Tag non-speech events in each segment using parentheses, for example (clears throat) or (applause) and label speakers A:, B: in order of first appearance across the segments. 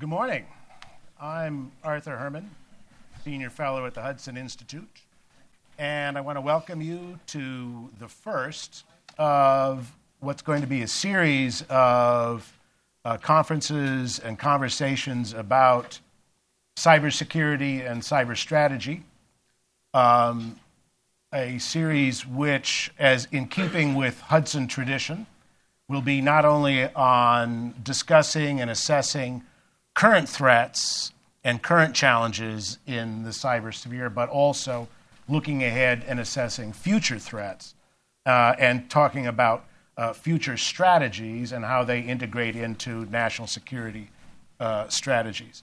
A: Good morning. I'm Arthur Herman, Senior Fellow at the Hudson Institute, and I want to welcome you to the first of what's going to be a series of uh, conferences and conversations about cybersecurity and cyber strategy. Um, a series which, as in keeping with Hudson tradition, will be not only on discussing and assessing current threats and current challenges in the cyber sphere, but also looking ahead and assessing future threats uh, and talking about uh, future strategies and how they integrate into national security uh, strategies.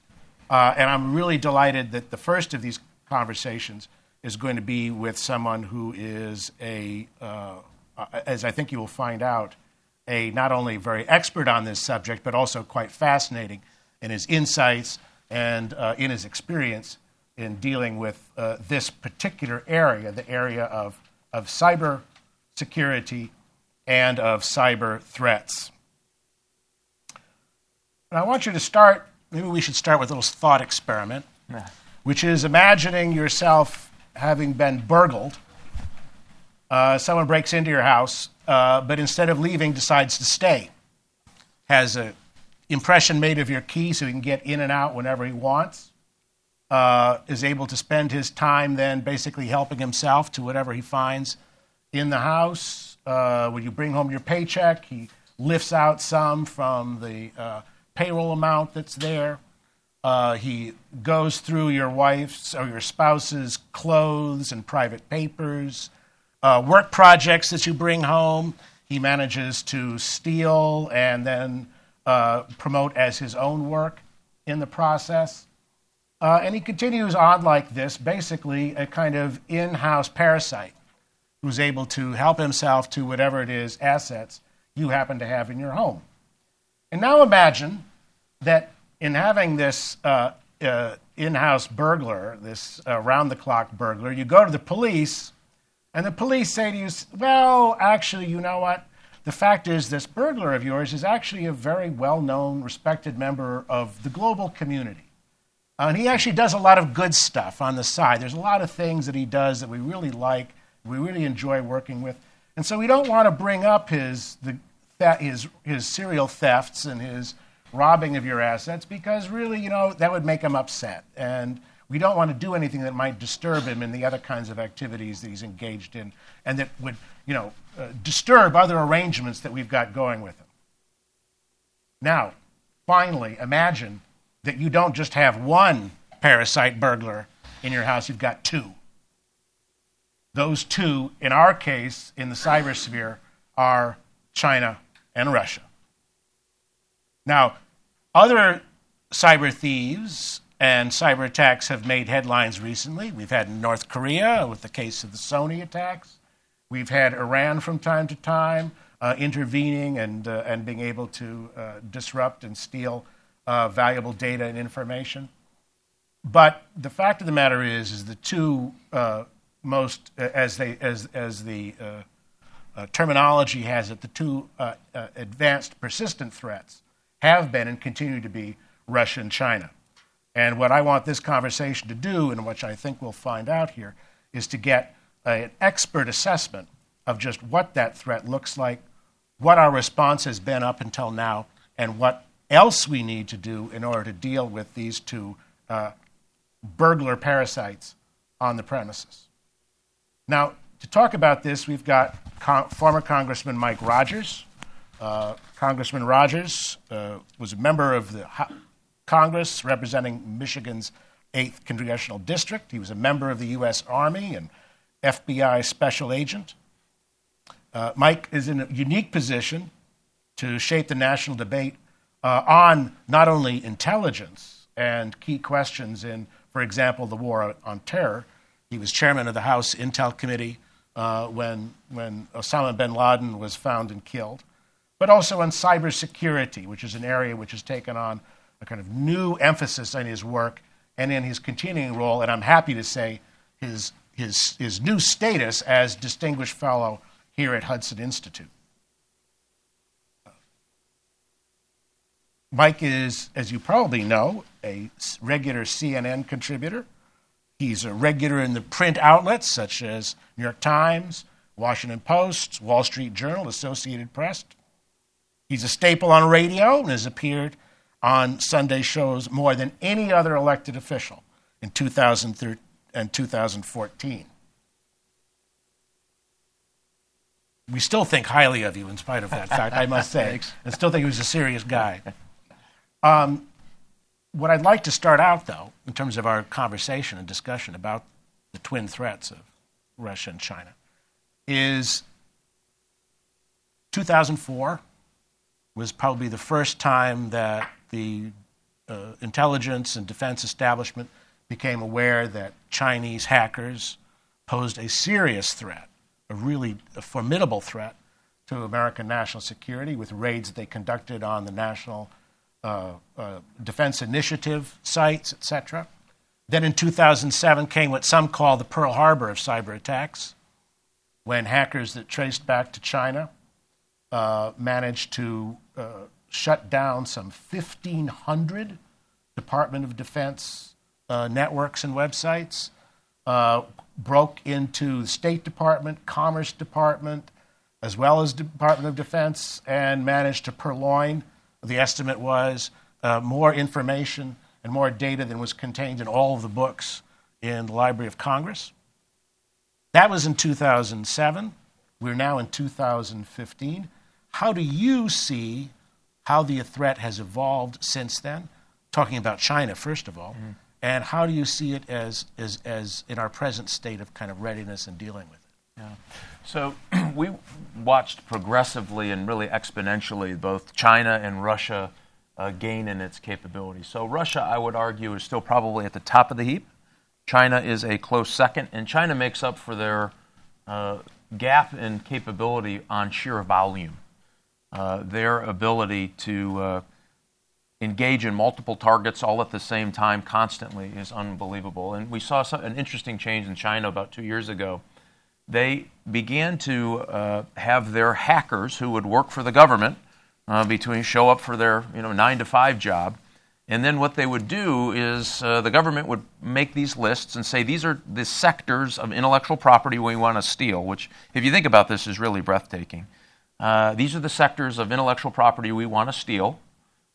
A: Uh, and I'm really delighted that the first of these conversations is going to be with someone who is a, uh, as I think you will find out, a not only very expert on this subject, but also quite fascinating in his insights and uh, in his experience in dealing with uh, this particular area, the area of, of cyber security and of cyber threats. And I want you to start, maybe we should start with a little thought experiment, which is imagining yourself having been burgled. Uh, someone breaks into your house, uh, but instead of leaving, decides to stay. Has an impression made of your key so he can get in and out whenever he wants. Uh, is able to spend his time then basically helping himself to whatever he finds in the house. Uh, when you bring home your paycheck, he lifts out some from the uh, payroll amount that's there. Uh, he goes through your wife's or your spouse's clothes and private papers, uh, work projects that you bring home. He manages to steal and then uh, promote as his own work in the process. Uh, and he continues on like this, basically a kind of in house parasite who's able to help himself to whatever it is assets you happen to have in your home. And now imagine that in having this uh, uh, in house burglar, this round the clock burglar, you go to the police, and the police say to you, Well, actually, you know what? The fact is, this burglar of yours is actually a very well known, respected member of the global community. Uh, and he actually does a lot of good stuff on the side. There's a lot of things that he does that we really like, we really enjoy working with. And so we don't want to bring up his, the, his, his serial thefts and his robbing of your assets because really, you know, that would make him upset. And we don't want to do anything that might disturb him in the other kinds of activities that he's engaged in and that would, you know, uh, disturb other arrangements that we've got going with him. Now, finally, imagine that you don't just have one parasite burglar in your house, you've got two. Those two, in our case, in the cyber sphere, are China and Russia. Now, other cyber thieves and cyber attacks have made headlines recently. We've had North Korea with the case of the Sony attacks. We've had Iran from time to time uh, intervening and, uh, and being able to uh, disrupt and steal uh, valuable data and information. But the fact of the matter is, is the two uh, most, as, they, as, as the uh, terminology has it, the two advanced persistent threats have been and continue to be Russia and China. And what I want this conversation to do, and which I think we'll find out here, is to get an expert assessment of just what that threat looks like, what our response has been up until now, and what else we need to do in order to deal with these two uh, burglar parasites on the premises. Now, to talk about this, we've got Con- former Congressman Mike Rogers. Uh, Congressman Rogers uh, was a member of the Congress representing Michigan's 8th Congressional District. He was a member of the U.S. Army and FBI special agent. Uh, Mike is in a unique position to shape the national debate uh, on not only intelligence and key questions in, for example, the war on terror. He was chairman of the House Intel Committee uh, when, when Osama bin Laden was found and killed but also on cybersecurity, which is an area which has taken on a kind of new emphasis in his work and in his continuing role, and I'm happy to say his, his, his new status as Distinguished Fellow here at Hudson Institute. Mike is, as you probably know, a regular CNN contributor. He's a regular in the print outlets such as New York Times, Washington Post, Wall Street Journal, Associated Press. He's a staple on radio and has appeared on Sunday shows more than any other elected official in 2013 and 2014. We still think highly of you in spite of that fact, I must say. (laughs) I still think he was a serious guy. Um, what I'd like to start out, though, in terms of our conversation and discussion about the twin threats of Russia and China, is 2004 was probably the first time that the uh, intelligence and defense establishment became aware that Chinese hackers posed a serious threat, a really a formidable threat to American national security with raids that they conducted on the National uh, uh, Defense Initiative sites, etc. Then in 2007 came what some call the Pearl Harbor of cyber attacks, when hackers that traced back to China uh, managed to uh, shut down some 1,500 Department of Defense uh, networks and websites, uh, broke into the State Department, Commerce Department, as well as Department of Defense, and managed to purloin. The estimate was uh, more information and more data than was contained in all of the books in the Library of Congress. That was in 2007. We're now in 2015. How do you see how the threat has evolved since then? Talking about China, first of all. Mm-hmm. And how do you see it as, as, as in our present state of kind of readiness and dealing with it?
B: Yeah. So (clears throat) we watched progressively and really exponentially both China and Russia uh, gain in its capabilities. So Russia, I would argue, is still probably at the top of the heap. China is a close second, and China makes up for their uh, gap in capability on sheer volume. Uh, their ability to uh, engage in multiple targets all at the same time constantly is unbelievable. And we saw some, an interesting change in China about two years ago. They began to uh, have their hackers who would work for the government uh, between show up for their you know nine to five job, and then what they would do is uh, the government would make these lists and say these are the sectors of intellectual property we want to steal. Which, if you think about this, is really breathtaking. Uh, these are the sectors of intellectual property we want to steal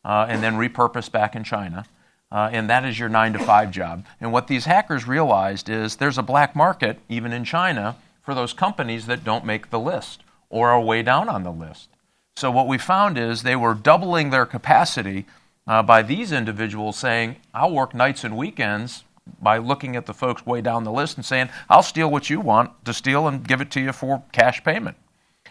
B: uh, and then repurpose back in China. Uh, and that is your nine to five job. And what these hackers realized is there's a black market, even in China, for those companies that don't make the list or are way down on the list. So what we found is they were doubling their capacity uh, by these individuals saying, I'll work nights and weekends by looking at the folks way down the list and saying, I'll steal what you want to steal and give it to you for cash payment.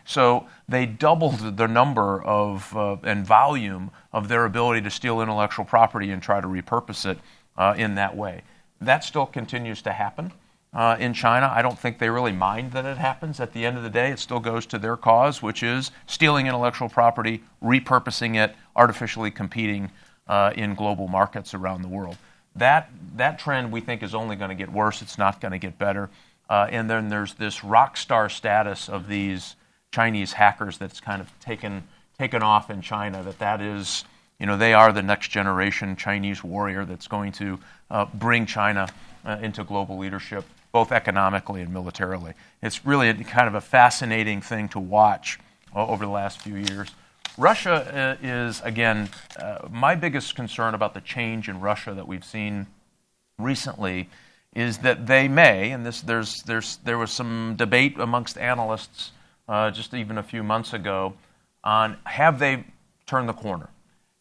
B: So they doubled the number of uh, and volume of their ability to steal intellectual property and try to repurpose it uh, in that way. That still continues to happen. Uh, in China, I don't think they really mind that it happens. At the end of the day, it still goes to their cause, which is stealing intellectual property, repurposing it, artificially competing uh, in global markets around the world. That, that trend we think is only going to get worse. It's not going to get better. Uh, and then there's this rock star status of these Chinese hackers that's kind of taken taken off in China. That that is, you know, they are the next generation Chinese warrior that's going to uh, bring China uh, into global leadership, both economically and militarily. It's really a, kind of a fascinating thing to watch uh, over the last few years. Russia uh, is again uh, my biggest concern about the change in Russia that we've seen recently is that they may, and this, there's, there's, there was some debate amongst analysts uh, just even a few months ago on have they turned the corner?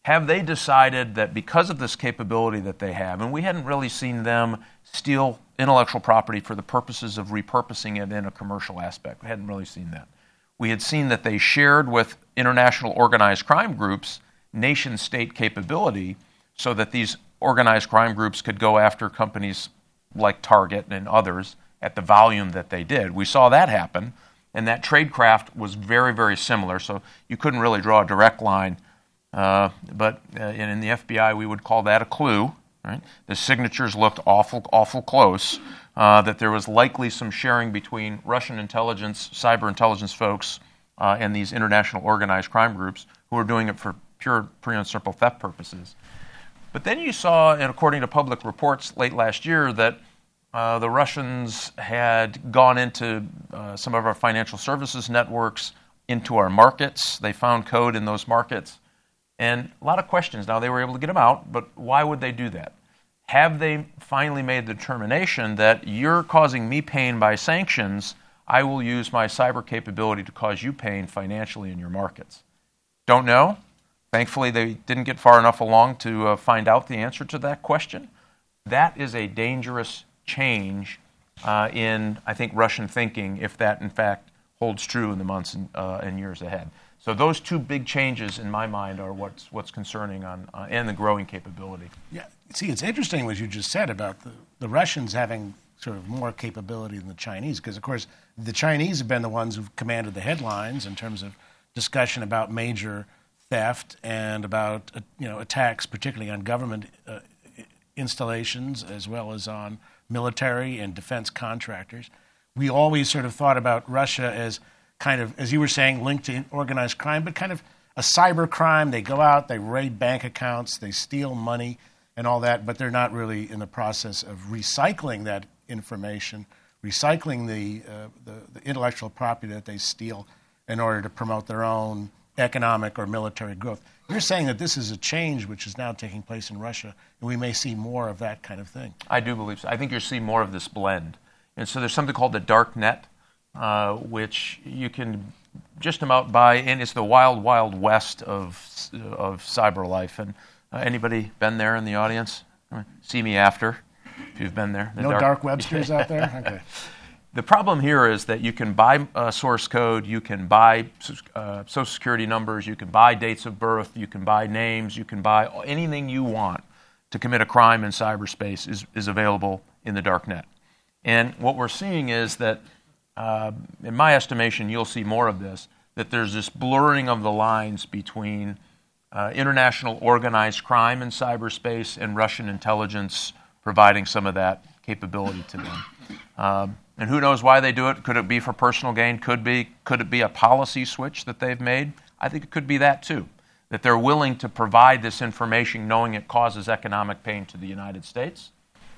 B: Have they decided that because of this capability that they have, and we hadn't really seen them steal intellectual property for the purposes of repurposing it in a commercial aspect, we hadn't really seen that. We had seen that they shared with international organized crime groups nation state capability so that these organized crime groups could go after companies like Target and others at the volume that they did. We saw that happen and that tradecraft was very, very similar. So you couldn't really draw a direct line. Uh, but uh, in the FBI, we would call that a clue. Right? The signatures looked awful, awful close. Uh, that there was likely some sharing between Russian intelligence, cyber intelligence folks, uh, and these international organized crime groups who were doing it for pure, pure and simple theft purposes. But then you saw, and according to public reports late last year, that uh, the Russians had gone into uh, some of our financial services networks, into our markets. They found code in those markets. And a lot of questions. Now, they were able to get them out, but why would they do that? Have they finally made the determination that you're causing me pain by sanctions? I will use my cyber capability to cause you pain financially in your markets. Don't know. Thankfully, they didn't get far enough along to uh, find out the answer to that question. That is a dangerous change uh, in, I think, Russian thinking if that, in fact, holds true in the months and, uh, and years ahead. So those two big changes, in my mind, are what's what's concerning on uh, and the growing capability.
A: Yeah, see, it's interesting what you just said about the, the Russians having sort of more capability than the Chinese, because of course the Chinese have been the ones who've commanded the headlines in terms of discussion about major theft and about uh, you know attacks, particularly on government uh, installations as well as on military and defense contractors. We always sort of thought about Russia as kind of, as you were saying, linked to organized crime, but kind of a cyber crime. They go out, they raid bank accounts, they steal money and all that, but they're not really in the process of recycling that information, recycling the, uh, the, the, intellectual property that they steal in order to promote their own economic or military growth. You're saying that this is a change which is now taking place in Russia, and we may see more of that kind of thing.
B: I do believe so. I think you'll see more of this blend. And so there's something called the dark net, uh, which you can just about buy, and it's the wild, wild west of, of cyber life. And uh, anybody been there in the audience? See me after if you've been there.
A: The no dark, dark Websters out there? (laughs) Okay.
B: The problem here is that you can buy uh, source code, you can buy uh, social security numbers, you can buy dates of birth, you can buy names, you can buy anything you want to commit a crime in cyberspace is, is available in the dark net. And what we're seeing is that uh, in my estimation, you'll see more of this, that there's this blurring of the lines between uh, international organized crime in cyberspace and Russian intelligence providing some of that capability to them. Um, and who knows why they do it? Could it be for personal gain? Could be. Could it be a policy switch that they've made? I think it could be that too. That they're willing to provide this information knowing it causes economic pain to the United States.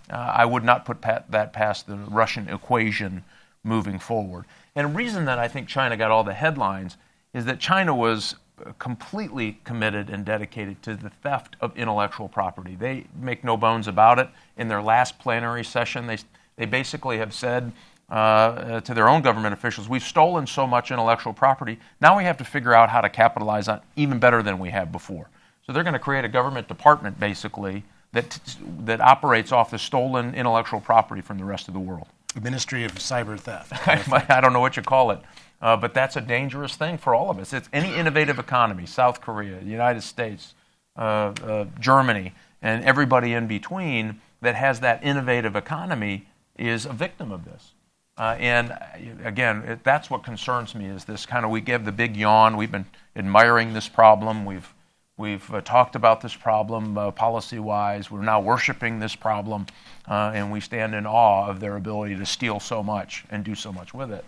B: Uh, I would not put pat- that past the Russian equation moving forward. And the reason that I think China got all the headlines is that China was completely committed and dedicated to the theft of intellectual property. They make no bones about it. In their last plenary session, they, they basically have said uh, to their own government officials, We've stolen so much intellectual property, now we have to figure out how to capitalize on it even better than we have before. So they're going to create a government department, basically, that, that operates off the stolen intellectual property from the rest of the world.
A: Ministry of Cyber Theft. (laughs)
B: I don't know what you call it, uh, but that's a dangerous thing for all of us. It's any innovative economy, South Korea, the United States, uh, uh, Germany, and everybody in between that has that innovative economy is a victim of this. Uh, and uh, again, it, that's what concerns me is this kind of we give the big yawn. We've been admiring this problem. We've We've uh, talked about this problem uh, policy wise. We're now worshiping this problem, uh, and we stand in awe of their ability to steal so much and do so much with it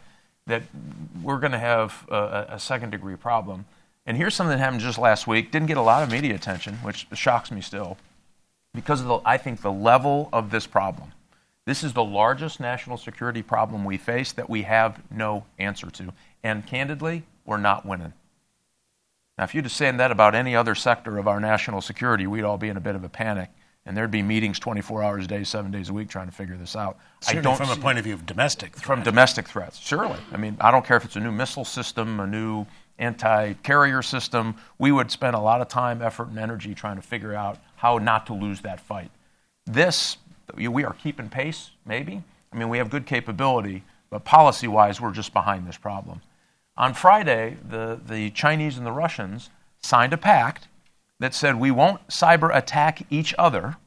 B: that we're going to have a, a, second degree problem. And here's something that happened just last week. Didn't get a lot of media attention, which shocks me still, because of the, I think the level of this problem. This is the largest national security problem we face that we have no answer to. And candidly, we're not winning. Now, if you'd have said that about any other sector of our national security, we'd all be in a bit of a panic, and there'd be meetings 24 hours a day, seven days a week, trying to figure this out.
A: Certainly I don't from a point of view of domestic threats.
B: From domestic threats, surely. I mean, I don't care if it's a new missile system, a new anti-carrier system. We would spend a lot of time, effort, and energy trying to figure out how not to lose that fight. This, we are keeping pace, maybe. I mean, we have good capability, but policy-wise, we're just behind this problem. On Friday, the, the Chinese and the Russians signed a pact that said we won't cyber attack each other,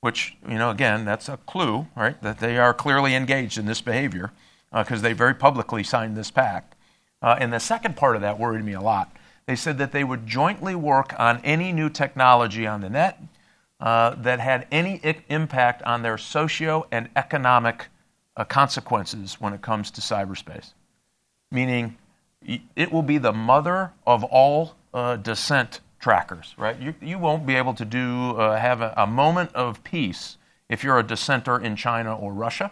B: which, you know, again, that's a clue, right, that they are clearly engaged in this behavior because uh, they very publicly signed this pact. Uh, and the second part of that worried me a lot. They said that they would jointly work on any new technology on the net uh, that had any I- impact on their socio and economic uh, consequences when it comes to cyberspace. Meaning, it will be the mother of all uh, dissent trackers, right? You, you won't be able to do uh, have a, a, moment of peace if you're a dissenter in China or Russia,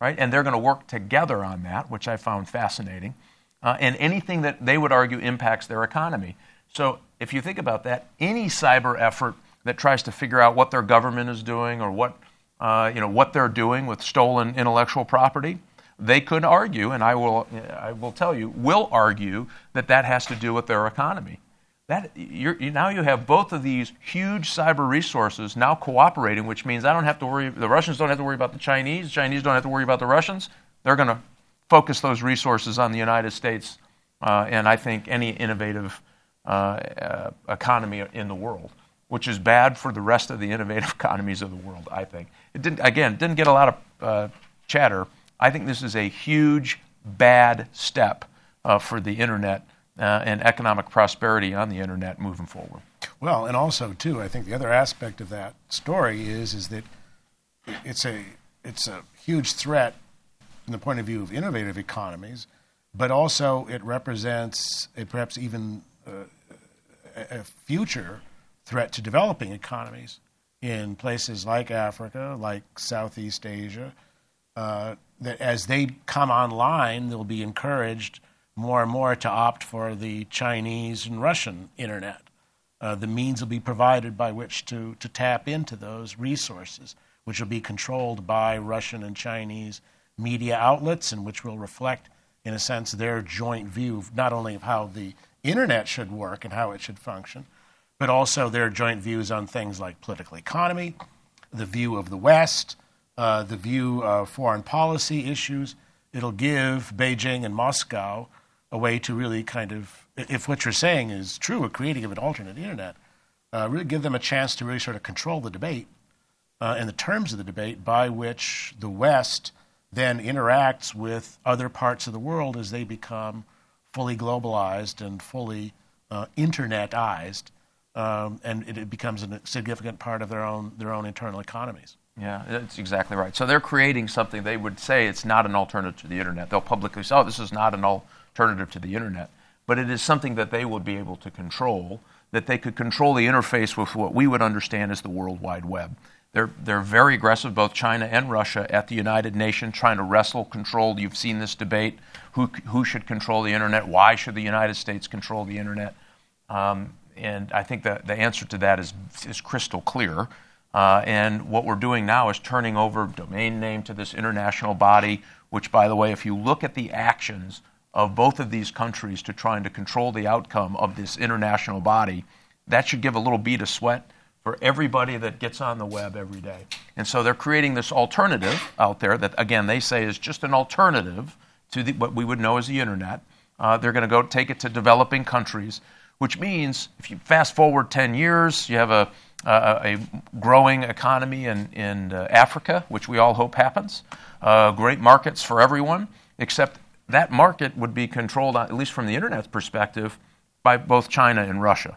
B: right? And they're going to work together on that, which I found fascinating. Uh, and anything that they would argue impacts their economy. So if you think about that, any cyber effort that tries to figure out what their government is doing or what uh, you know what they're doing with stolen intellectual property, they could argue, and I will I will tell you, will argue that that has to do with their economy. That you now you have both of these huge cyber resources now cooperating, which means I don't have to worry. The Russians don't have to worry about the Chinese. The Chinese don't have to worry about the Russians. They're going to focus those resources on the United States, uh, and I think any innovative uh, uh, economy in the world which is bad for the rest of the innovative (laughs) economies of the world, I think. It didn't, again, didn't get a lot of uh, chatter. I think this is a huge, bad step uh, for the internet uh, and economic prosperity on the internet moving forward.
A: Well, and also, too, I think the other aspect of that story is, is that it's a, it's a huge threat from the point of view of innovative economies, but also it represents a perhaps even uh, a future threat to developing economies in places like Africa, like Southeast Asia. Uh, that as they come online, they'll be encouraged more and more to opt for the Chinese and Russian internet. Uh, the means will be provided by which to, to tap into those resources, which will be controlled by Russian and Chinese media outlets, and which will reflect, in a sense, their joint view not only of how the internet should work and how it should function, but also their joint views on things like political economy, the view of the West, uh, the view of foreign policy issues. It'll give Beijing and Moscow a way to really kind of, if what you're saying is true, a creating of an alternate internet, uh, really give them a chance to really sort of control the debate uh, and the terms of the debate by which the West then interacts with other parts of the world as they become fully globalized and fully uh, internetized um, and it, it, becomes a significant part of their own their own internal economies.
B: Yeah, that's exactly right. So they're creating something. They would say it's not an alternative to the internet. They'll publicly say, "Oh, this is not an alternative to the internet," but it is something that they would be able to control. That they could control the interface with what we would understand as the World Wide Web. They're, they're very aggressive, both China and Russia, at the United Nations, trying to wrestle control. You've seen this debate who, who should control the internet? Why should the United States control the internet? Um, and I think that the answer to that is, is crystal clear. Uh, and what we're doing now is turning over domain name to this international body, which, by the way, if you look at the actions of both of these countries to trying to control the outcome of this international body, that should give a little bead of sweat for everybody that gets on the web every day. And so they're creating this alternative out there that, again, they say is just an alternative to the, what we would know as the internet. Uh, they're going to go take it to developing countries which means if you fast forward 10 years, you have a, a, a growing economy in, in uh, Africa, which we all hope happens, uh, great markets for everyone, except that market would be controlled, at least from the internet's perspective, by both China and Russia.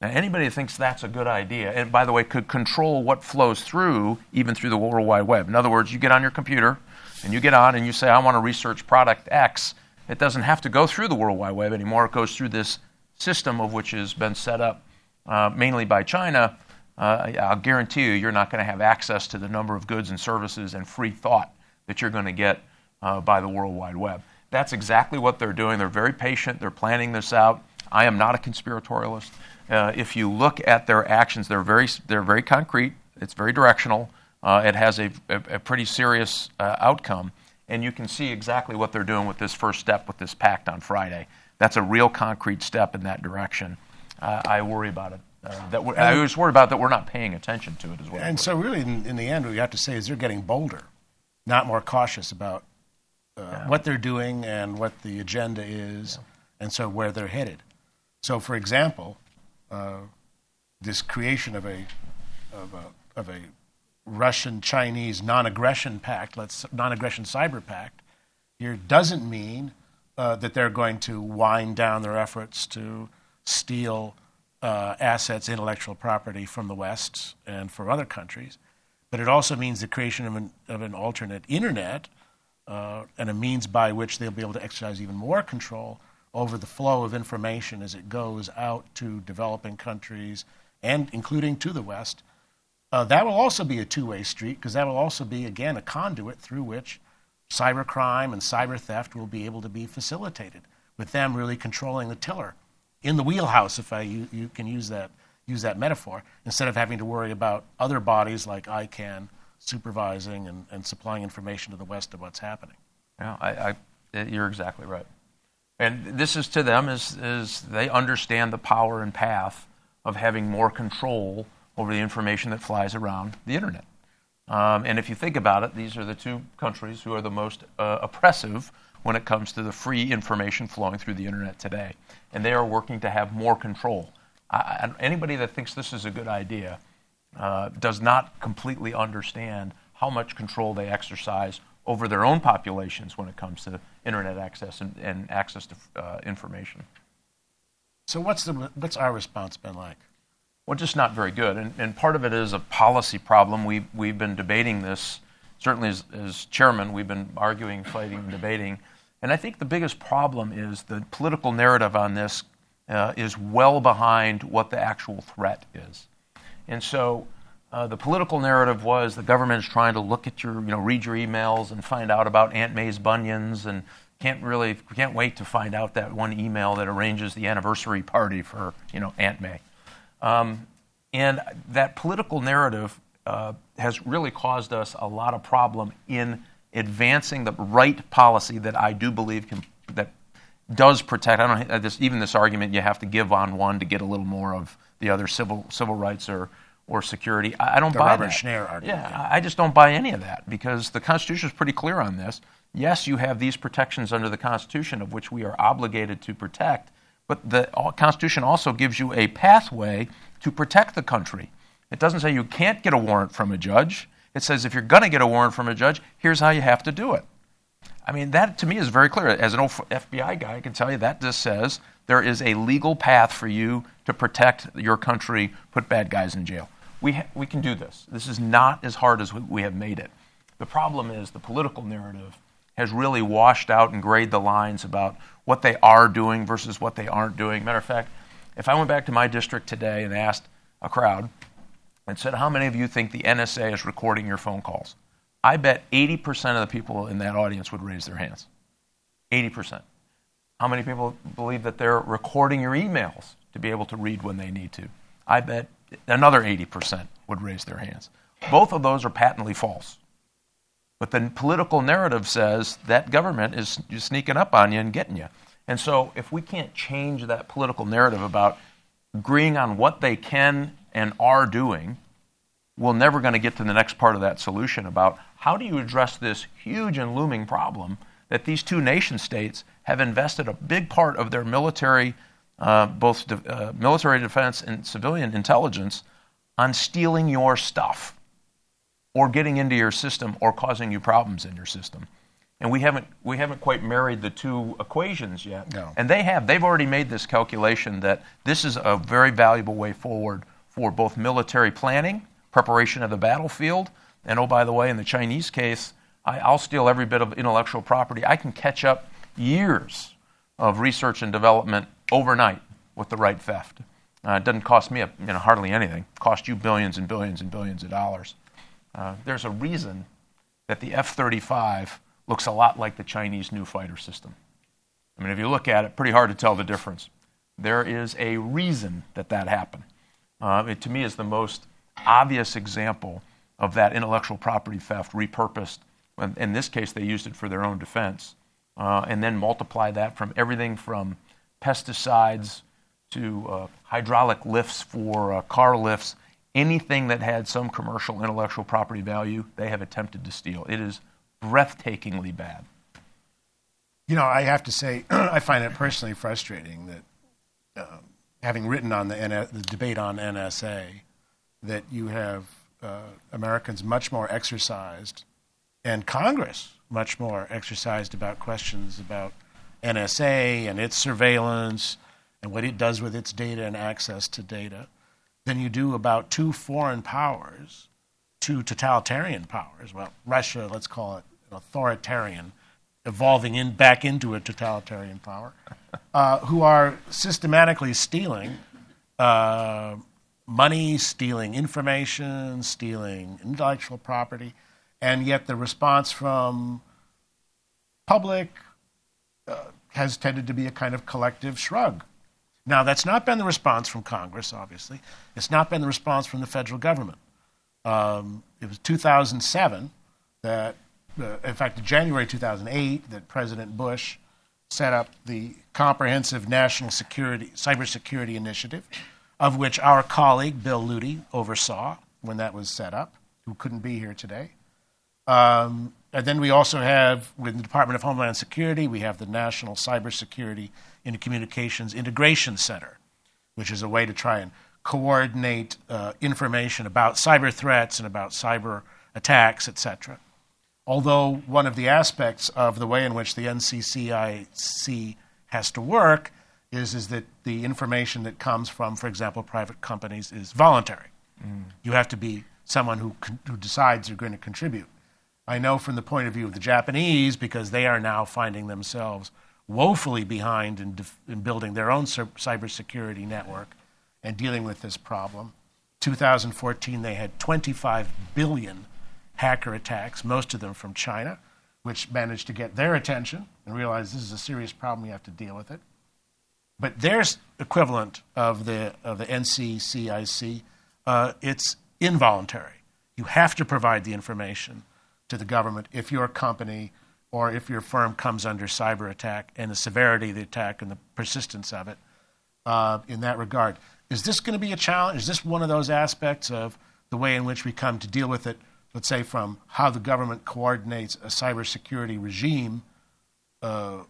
B: Now, anybody that thinks that's a good idea, and by the way, could control what flows through, even through the World Wide Web. In other words, you get on your computer and you get on and you say, I want to research product X. It doesn't have to go through the World Wide Web anymore. It goes through this system of which has been set up uh, mainly by China, uh, I'll guarantee you, you're not going to have access to the number of goods and services and free thought that you're going to get uh, by the World Wide Web. That's exactly what they're doing. They're very patient. They're planning this out. I am not a conspiratorialist. Uh, if you look at their actions, they're very, they're very concrete. It's very directional. Uh, it has a, a, a pretty serious uh, outcome. And you can see exactly what they're doing with this first step with this pact on Friday that's a real concrete step in that direction. Uh, I worry about it. Uh, that I always worry about that we're not paying attention to it as well.
A: And so, really, in, in, the end, what you have to say is they're getting bolder, not more cautious about uh, yeah. what they're doing and what the agenda is, yeah. and so where they're headed. So, for example, uh, this creation of a of a, of a Russian Chinese non-aggression pact, let's non-aggression cyber pact, here doesn't mean uh, that they're going to wind down their efforts to steal uh, assets, intellectual property from the West and for other countries. But it also means the creation of an, of an alternate internet uh, and a means by which they'll be able to exercise even more control over the flow of information as it goes out to developing countries and including to the West. Uh, that will also be a two way street because that will also be, again, a conduit through which cybercrime and cyber theft will be able to be facilitated, with them really controlling the tiller in the wheelhouse, if I you, you can use that, use that metaphor, instead of having to worry about other bodies like ICANN supervising and, and supplying information to the West of what's happening.
B: Yeah, I, I, eh, you're exactly right. And this is to them is, is they understand the power and path of having more control over the information that flies around the internet. Um, and if you think about it, these are the two countries who are the most uh, oppressive when it comes to the free information flowing through the internet today. And they are working to have more control. I, anybody that thinks this is a good idea uh, does not completely understand how much control they exercise over their own populations when it comes to internet access and, and access to uh, information.
A: So, what's, the, what's our response been like?
B: Well, just not very good. And, and part of it is a policy problem. We've, we've been debating this, certainly as, as chairman, we've been arguing, fighting, debating. And I think the biggest problem is the political narrative on this uh, is well behind what the actual threat is. And so uh, the political narrative was the government is trying to look at your, you know, read your emails and find out about Aunt May's bunions and can't really, can't wait to find out that one email that arranges the anniversary party for, you know, Aunt May. Um, and that political narrative uh, has really caused us a lot of problem in advancing the right policy that I do believe can that does protect. I don't this, even this argument you have to give on one to get a little more of the other civil civil rights or or security. I, I don't
A: the
B: buy
A: Robert
B: that.
A: Schnarr argument.
B: Yeah, I just don't buy any of that because the Constitution is pretty clear on this. Yes, you have these protections under the Constitution of which we are obligated to protect, but the Constitution also gives you a pathway to protect the country. It doesn't say you can't get a warrant from a judge. It says if you're going to get a warrant from a judge, here's how you have to do it. I mean, that to me is very clear. As an old FBI guy, I can tell you that just says there is a legal path for you to protect your country, put bad guys in jail. We, ha- we can do this. This is not as hard as we have made it. The problem is the political narrative has really washed out and grayed the lines about what they are doing versus what they aren't doing. Matter of fact, if I went back to my district today and asked a crowd and said, How many of you think the NSA is recording your phone calls? I bet 80% of the people in that audience would raise their hands. 80%. How many people believe that they're recording your emails to be able to read when they need to? I bet another 80% would raise their hands. Both of those are patently false. But the political narrative says that government is sneaking up on you and getting you. And so, if we can't change that political narrative about agreeing on what they can and are doing, we're never going to get to the next part of that solution about how do you address this huge and looming problem that these two nation states have invested a big part of their military, uh, both de- uh, military defense and civilian intelligence, on stealing your stuff or getting into your system or causing you problems in your system. And we haven't, we haven't quite married the two equations yet.
A: No.
B: And they have. They've already made this calculation that this is a very valuable way forward for both military planning, preparation of the battlefield, and oh, by the way, in the Chinese case, I, I'll steal every bit of intellectual property. I can catch up years of research and development overnight with the right theft. Uh, it doesn't cost me a, you know, hardly anything. It costs you billions and billions and billions of dollars. Uh, there's a reason that the F 35 looks a lot like the Chinese new fighter system. I mean, if you look at it, pretty hard to tell the difference. There is a reason that that happened. Uh, it, to me, is the most obvious example of that intellectual property theft repurposed. In this case, they used it for their own defense, uh, and then multiply that from everything from pesticides to uh, hydraulic lifts for uh, car lifts anything that had some commercial intellectual property value, they have attempted to steal. It is breathtakingly bad.
A: You know, I have to say, (clears throat) I find it personally frustrating that, uh, having written on the, the, debate on NSA, that you have uh, Americans much more exercised, and Congress much more exercised about questions about NSA and its surveillance and what it does with its data and access to data than you do about two foreign powers, two totalitarian powers. Well, Russia, let's call it authoritarian evolving in back into a totalitarian power, (laughs) uh, who are systematically stealing uh, money, stealing information, stealing intellectual property, and yet the response from public uh, has tended to be a kind of collective shrug. Now, that's not been the response from Congress, obviously. It's not been the response from the federal government. Um, it was 2007 that, uh, in fact, in January 2008, that President Bush set up the Comprehensive National Security Cybersecurity Initiative, of which our colleague Bill Luti oversaw when that was set up, who couldn't be here today. Um, and then we also have, with the Department of Homeland Security, we have the National Cybersecurity and Communications Integration Center, which is a way to try and coordinate uh, information about cyber threats and about cyber attacks, etc. Although one of the aspects of the way in which the NCCIC has to work is, is that the information that comes from, for example, private companies is voluntary. Mm. You have to be someone who, who decides you're going to contribute. I know from the point of view of the Japanese, because they are now finding themselves woefully behind in, def- in building their own cybersecurity network and dealing with this problem. 2014, they had 25 billion hacker attacks, most of them from China, which managed to get their attention and realize this is a serious problem, we have to deal with it. But their equivalent of the, of the NCCIC, uh, it's involuntary. You have to provide the information to the government if your company or if your firm comes under cyber attack and the severity of the attack and the persistence of it uh, in that regard. Is this going to be a challenge? Is this one of those aspects of the way in which we come to deal with it, let's say from how the government coordinates a cybersecurity regime? Uh,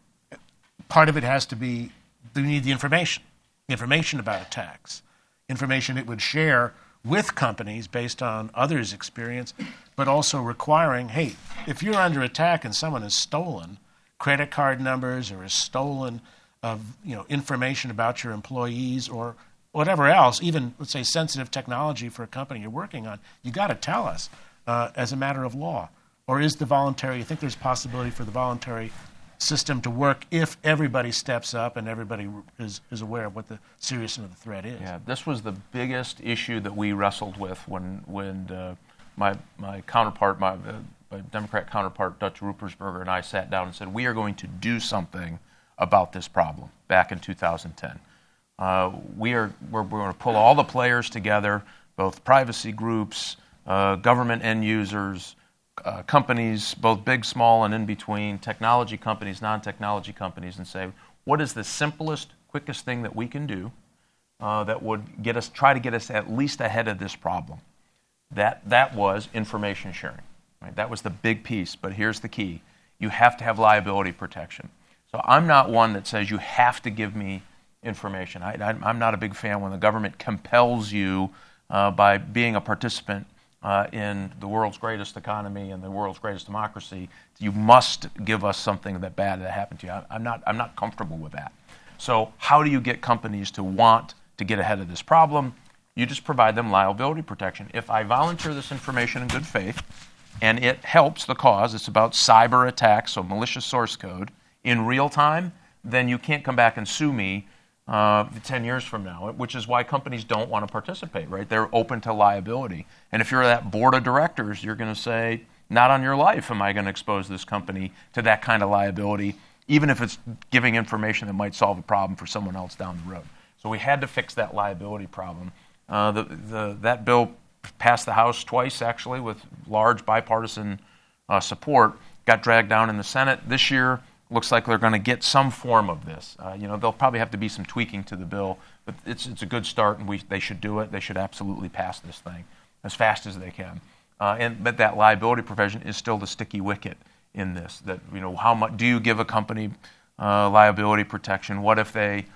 A: part of it has to be we need the information, information about attacks, information it would share with companies based on others' experience, but also requiring hey, if you're under attack and someone has stolen credit card numbers or has stolen of you know information about your employees or whatever else, even let's say sensitive technology for a company you're working on, you got to tell us uh, as a matter of law. Or is the voluntary? You think there's possibility for the voluntary system to work if everybody steps up and everybody is, is aware of what the seriousness of the threat is.
B: Yeah, this was the biggest issue that we wrestled with when, when uh, my, my counterpart, my, uh, my Democrat counterpart, Dutch Ruppersberger, and I sat down and said, We are going to do something about this problem back in 2010. Uh, we are, we're, we're, going to pull all the players together, both privacy groups, uh, government end users, uh, companies, both big, small, and in between, technology companies, non technology companies, and say, what is the simplest, quickest thing that we can do uh, that would get us, try to get us at least ahead of this problem? That, that was information sharing. Right? That was the big piece, but here's the key you have to have liability protection. So I'm not one that says you have to give me information. I, am not a big fan when the government compels you uh, by being a participant uh, in the world's greatest economy and the world's greatest democracy, you must give us something that bad that happened to you. I, am not, I'm not comfortable with that. So, how do you get companies to want to get ahead of this problem? You just provide them liability protection. If I volunteer this information in good faith and it helps the cause, it's about cyber attacks, so malicious source code, in real time, then you can't come back and sue me uh, 10 years from now, which is why companies don't want to participate, right? They're open to liability. And if you're that board of directors, you're going to say, not on your life am I going to expose this company to that kind of liability, even if it's giving information that might solve a problem for someone else down the road. So we had to fix that liability problem. Uh, the, the, that bill passed the House twice, actually, with large bipartisan uh, support, got dragged down in the Senate. This year, looks like they're going to get some form of this. Uh, you know, there'll probably have to be some tweaking to the bill, but it's, it's a good start, and we, they should do it. They should absolutely pass this thing as fast as they can. Uh, and but that liability provision is still the sticky wicket in this. That you know, how much do you give a company uh, liability protection? What if they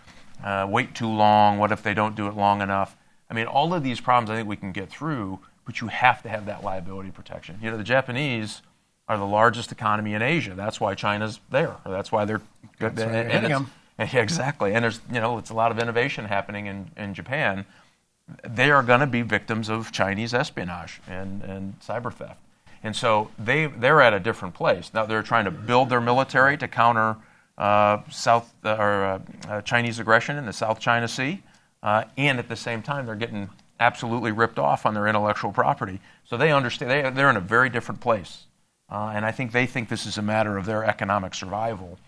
B: uh, wait too long? What if they don't do it long enough? I mean, all of these problems I think we can get through, but you have to have that liability protection. You know, the Japanese are the largest economy in Asia. That's why China's there. That's why they're
A: good. That's and, and (laughs)
B: yeah, exactly. And there's you know it's a lot of innovation happening in, in Japan. They are going to be victims of Chinese espionage and, and cyber theft. And so they, they're at a different place. Now they're trying to build their military to counter uh, South uh, or uh, uh Chinese aggression in the South China Sea, uh, and at the same time they're getting absolutely ripped off on their intellectual property. So they understand they, they're in a very different place, uh, and I think they think this is a matter of their economic survival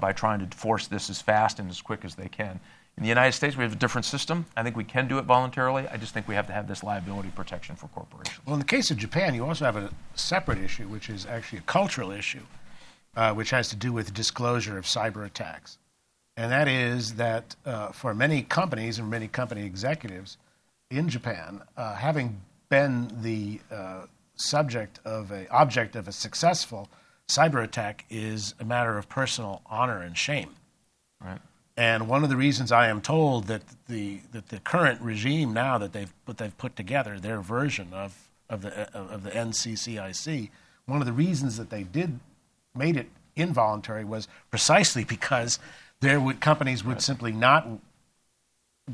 B: by trying to force this as fast and as quick as they can. In the United States, we have a different system. I think we can do it voluntarily. I just think we have to have this liability protection for corporations.
A: Well, in the case of Japan, you also have a separate issue, which is actually a cultural issue, uh, which has to do with disclosure of cyber attacks. And that is that uh, for many companies and many company executives in Japan, uh, having been the uh, subject of a object of a successful cyber attack is a matter of personal honor and shame.
B: Right.
A: And one of the reasons I am told that the that the current regime now that they've what they've put together, their version of of the of the NCCIC, one of the reasons that they did made it involuntary was precisely because there would companies would right. simply not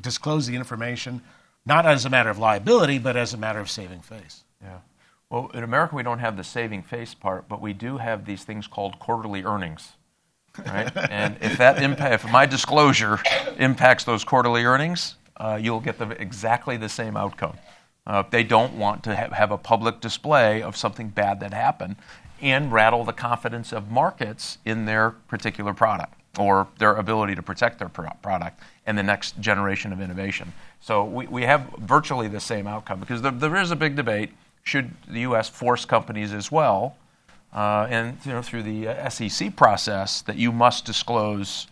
A: disclose the information, not as a matter of liability, but as a matter of saving face.
B: Yeah. Well, in America, we don't have the saving face part, but we do have these things called quarterly earnings right? (laughs) and if that impact, if my disclosure impacts those quarterly earnings, uh, you'll get the, exactly the same outcome. Uh, they don't want to have, have a public display of something bad that happened and rattle the confidence of markets in their particular product or their ability to protect their pro- product and the next generation of innovation. So we, we have virtually the same outcome because there, there is a big debate should the U.S. force companies as well uh, and you know, through the uh, SEC process that you must disclose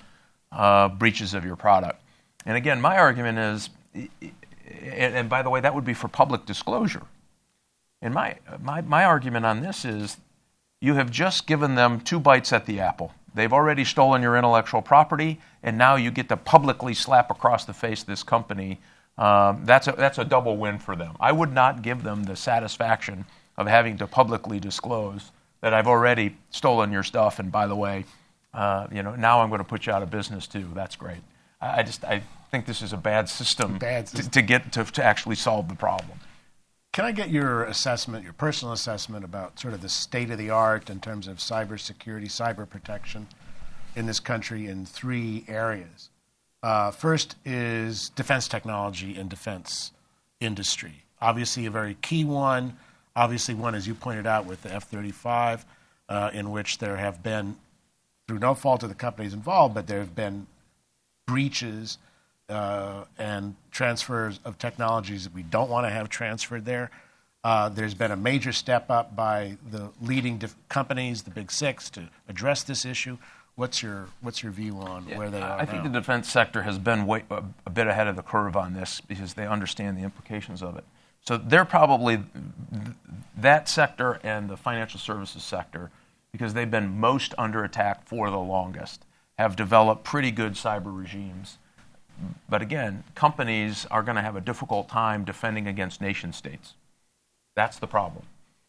B: uh, breaches of your product. And again, my argument is, and, and, by the way, that would be for public disclosure. And my, my, my argument on this is you have just given them two bites at the apple. They've already stolen your intellectual property, and now you get to publicly slap across the face this company. Um, that's, a, that's a double win for them. I would not give them the satisfaction of having to publicly disclose that I've already stolen your stuff, and by the way, uh, you know, now I'm going to put you out of business too. That's great. I, I just I think this is a bad system,
A: bad system.
B: To, to, get to, to actually solve the problem.
A: Can I get your assessment, your personal assessment about sort of the state of the art in terms of cybersecurity, cyber protection in this country in three areas? Uh, first is defense technology and defense industry. Obviously, a very key one. Obviously, one, as you pointed out, with the F 35, uh, in which there have been, through no fault of the companies involved, but there have been breaches uh, and transfers of technologies that we don't want to have transferred there. Uh, there's been a major step up by the leading companies, the big six, to address this issue. What's your what's your view on yeah, where they are?
B: I think the defense sector has been way, a, a, bit ahead of the curve on this because they understand the implications of it. So they're probably that sector and the financial services sector, because they've been most under attack for the longest, have developed pretty good cyber regimes. But again, companies are going to have a difficult time defending against nation states. That's the problem.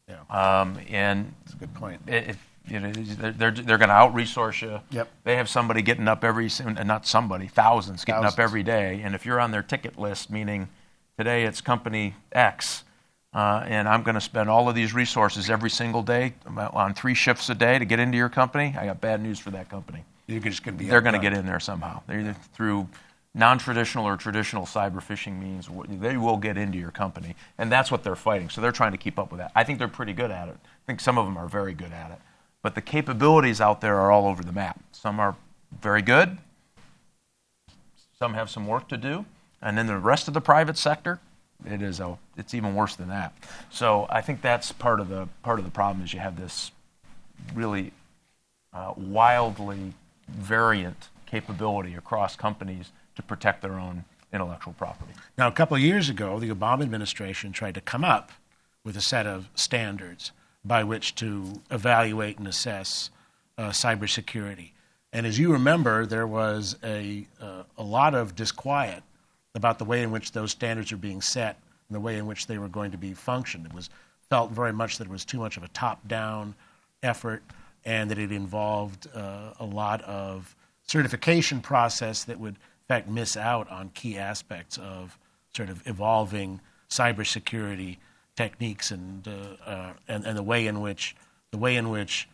A: Yeah.
B: Um, and
A: That's a good point.
B: It, you know, they're, they're going to out resource you.
A: Yep.
B: They have somebody getting up every, and uh, not somebody, thousands getting
A: thousands.
B: up every day. And if you're on their ticket list, meaning Today it's company X, uh, and I'm going to spend all of these resources every single day um, uh, on three shifts a day to get into your company. I got bad news for that company.
A: You're just going to be.
B: They're going to get in there somehow. They're either through non-traditional or traditional cyber phishing means. They will get into your company, and that's what they're fighting. So they're trying to keep up with that. I think they're pretty good at it. I think some of them are very good at it. But the capabilities out there are all over the map. Some are very good. Some have some work to do. And then the rest of the private sector, it is a, it's even worse than that. So I think that's part of the part of the problem is you have this really uh, wildly variant capability across companies to protect their own intellectual property.
A: Now, a couple of years ago, the Obama administration tried to come up with a set of standards by which to evaluate and assess uh, cybersecurity. And as you remember, there was a, uh, a lot of disquiet about the way in which those standards are being set and the way in which they were going to be functioned. It was felt very much that it was too much of a top-down effort and that it involved uh, a lot of certification process that would, in fact, miss out on key aspects of sort of evolving cybersecurity techniques and, uh, uh, and, and the way in which the way in which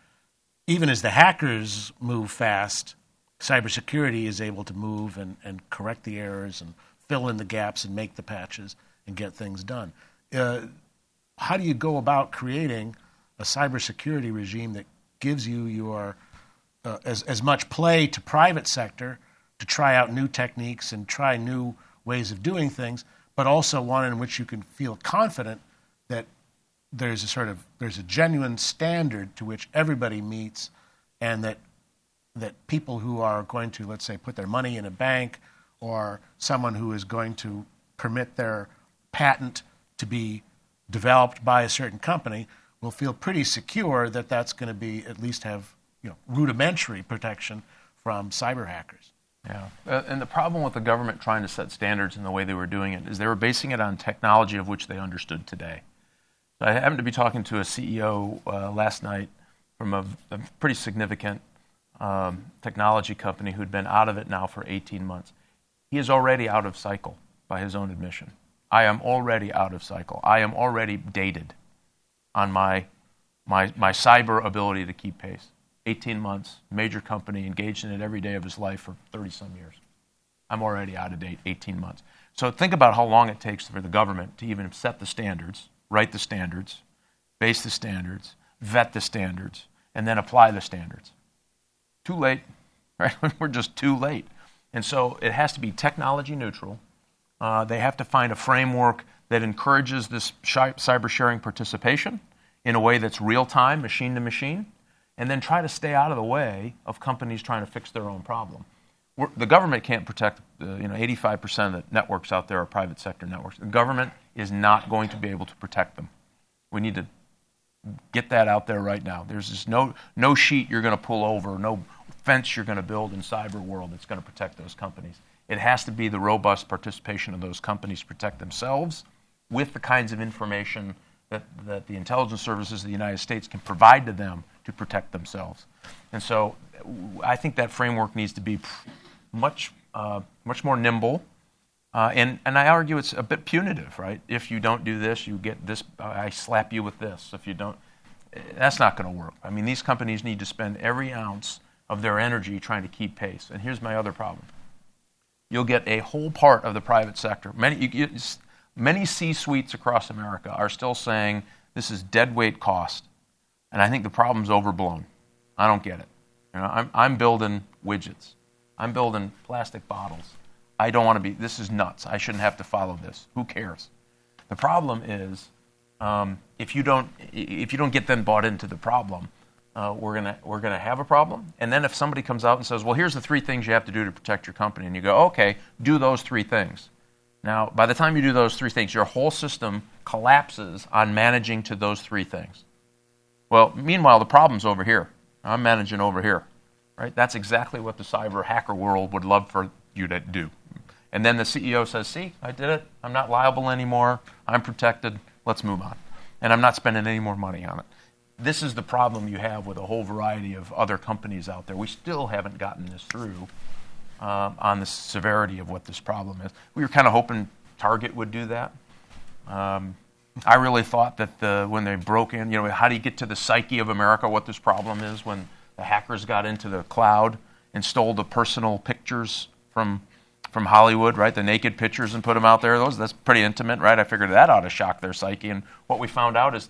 A: even as the hackers move fast, cybersecurity is able to move and, and correct the errors and fill in the gaps and make the patches and get things done. Uh, how do you go about creating a cybersecurity regime that gives you your uh, as, as much play to private sector to try out new techniques and try new ways of doing things, but also one in which you can feel confident that there's a sort of there's a genuine standard to which everybody meets, and that that people who are going to let's say put their money in a bank or someone who is going to permit their patent to be developed by a certain company will feel pretty secure that that's going to be at least have you know rudimentary protection from cyber hackers.
B: Yeah, uh, and the problem with the government trying to set standards in the way they were doing it is they were basing it on technology of which they understood today. I happened to be talking to a CEO uh, last night from a, a pretty significant um, technology company who'd been out of it now for 18 months. He is already out of cycle by his own admission. I am already out of cycle. I am already dated on my, my, my cyber ability to keep pace. 18 months, major company, engaged in it every day of his life for 30 some years. I'm already out of date, 18 months. So think about how long it takes for the government to even set the standards, write the standards, base the standards, vet the standards, and then apply the standards. Too late, (laughs) right? We're just too late. And so it has to be technology neutral. Uh, they have to find a framework that encourages this cyber sharing participation in a way that's real time, machine to machine, and then try to stay out of the way of companies trying to fix their own problem. The government can't protect, uh, you know, 85% of the networks out there are private sector networks. The government is not going to be able to protect them. We need to get that out there right now. There's just no, no sheet you're going to pull over, no fence you're going to build in cyber world that's going to protect those companies. It has to be the robust participation of those companies protect themselves with the kinds of information that, that the intelligence services of the United States can provide to them to protect themselves. And so I think that framework needs to be much, uh, much more nimble. Uh, and, and I argue it's a bit punitive, right? If you don't do this, you get this, I slap you with this. If you don't, that's not going to work. I mean, these companies need to spend every ounce of their energy trying to keep pace. And here's my other problem you'll get a whole part of the private sector. Many, you, many C suites across America are still saying this is dead weight cost. And I think the problem's overblown. I don't get it. You know, I'm, I'm building widgets, I'm building plastic bottles. I don't want to be, this is nuts. I shouldn't have to follow this. Who cares? The problem is um, if, you don't, if you don't get them bought into the problem, uh, we're going we're gonna have a problem. And then if somebody comes out and says, well, here's the three things you have to do to protect your company, and you go, okay, do those three things. Now, by the time you do those three things, your whole system collapses on managing to those three things. Well, meanwhile, the problem's over here. I'm managing over here. Right? That's exactly what the cyber hacker world would love for you to do. And then the CEO says, See, I did it. I'm not liable anymore. I'm protected. Let's move on. And I'm not spending any more money on it this is the problem you have with a whole variety of other companies out there. We still haven't gotten this through um, on the severity of what this problem is. We were kind of hoping Target would do that. Um, I really thought that the, when they broke in, you know, how do you get to the psyche of America, what this problem is when the hackers got into the cloud and stole the personal pictures from from Hollywood, right? The naked pictures and put them out there. Those that's pretty intimate, right? I figured that ought to shock their psyche. And what we found out is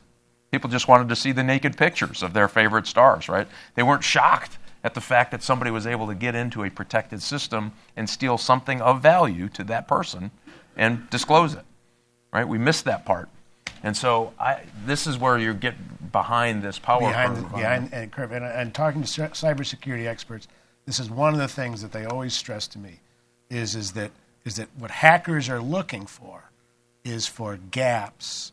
B: People just wanted to see the naked pictures of their favorite stars, right? They weren't shocked at the fact that somebody was able to get into a protected system and steal something of value to that person and disclose it, right? We missed that part. And so I, this is where you get behind this power
A: behind
B: curve.
A: The, behind and curve. And, and talking to cybersecurity experts, this is one of the things that they always stress to me is, is, that, is that what hackers are looking for is for gaps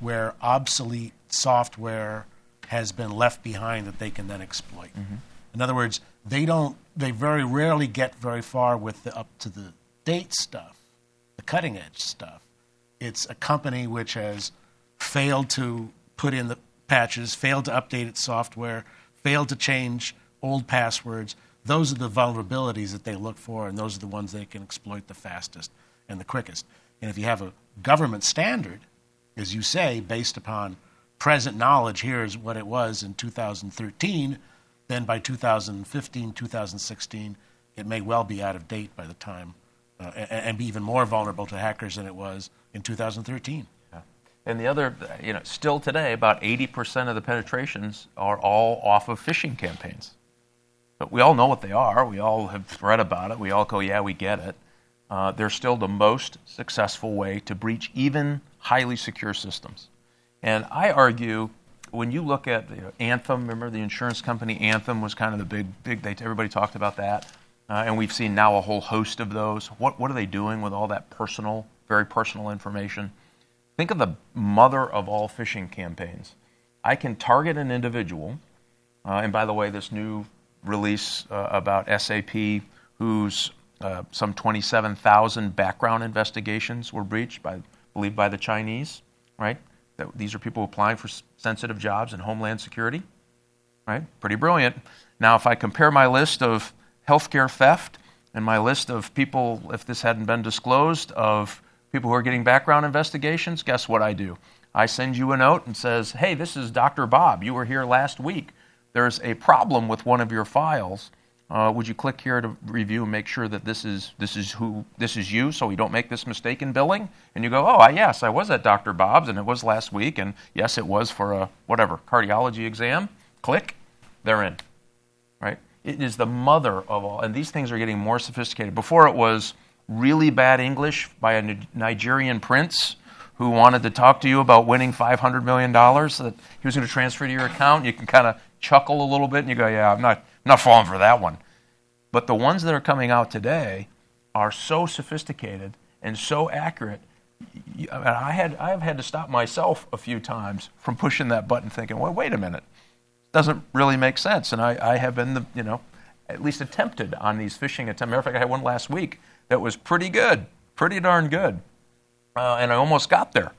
A: where obsolete software has been left behind that they can then exploit. Mm-hmm. In other words, they don't they very rarely get very far with the up to the date stuff, the cutting edge stuff. It's a company which has failed to put in the patches, failed to update its software, failed to change old passwords. Those are the vulnerabilities that they look for, and those are the ones they can exploit the fastest and the quickest. And if you have a government standard as you say, based upon present knowledge, here's what it was in 2013, then by 2015, 2016, it may well be out of date by the time uh, and, and, be even more vulnerable to hackers than it was in 2013.
B: And the other, you know, still today, about 80% of the penetrations are all off of phishing campaigns. But we all know what they are. We all have read about it. We all go, yeah, we get it. Uh, they're still the most successful way to breach even highly secure systems. And I argue when you look at you know, Anthem, remember the insurance company Anthem was kind of the big, big. They, everybody talked about that, uh, and we've seen now a whole host of those. What what are they doing with all that personal, very personal information? Think of the mother of all phishing campaigns. I can target an individual, uh, and by the way, this new release uh, about SAP, whose uh, some 27,000 background investigations were breached by, believed by the Chinese, right? That these are people applying for sensitive jobs in homeland security, right? Pretty brilliant. Now, if I compare my list of healthcare theft and my list of people, if this hadn't been disclosed, of people who are getting background investigations, guess what I do? I send you a note and says, "Hey, this is Dr. Bob. You were here last week. There's a problem with one of your files." Uh, would you click here to review and make sure that this is this is who this is you, so we don't make this mistake in billing? And you go, oh, I, yes, I was at Dr. Bob's, and it was last week, and yes, it was for a whatever cardiology exam. Click, they're in. Right? It is the mother of all, and these things are getting more sophisticated. Before it was really bad English by a Nigerian prince who wanted to talk to you about winning $500 million that he was going to transfer to your account. You can kind of chuckle a little bit and you go, yeah, I'm not not falling for that one. But the ones that are coming out today are so sophisticated and so accurate. I had I've had to stop myself a few times from pushing that button, thinking, "Well, wait a minute, doesn't really make sense." And I, I have been the you know at least attempted on these phishing attempts. Matter of fact, I had one last week that was pretty good, pretty darn good, uh, and I almost got there.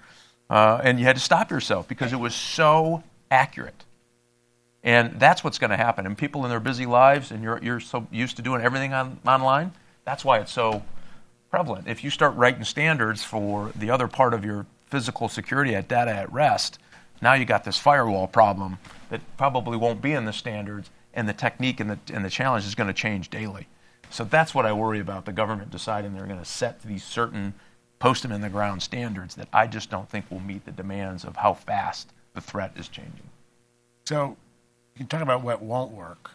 B: Uh, and you had to stop yourself because it was so accurate. And that's what's going to happen. And people in their busy lives, and you're, you're so used to doing everything on, online, that's why it's so prevalent. If you start writing standards for the other part of your physical security at data at rest, now you got this firewall problem that probably won't be in the standards, and the technique and the, and the challenge is going to change daily. So that's what I worry about the government deciding they're going to set these certain post them in the ground standards that I just don't think will meet the demands of how fast the threat is changing.
A: So you can talk about what won't work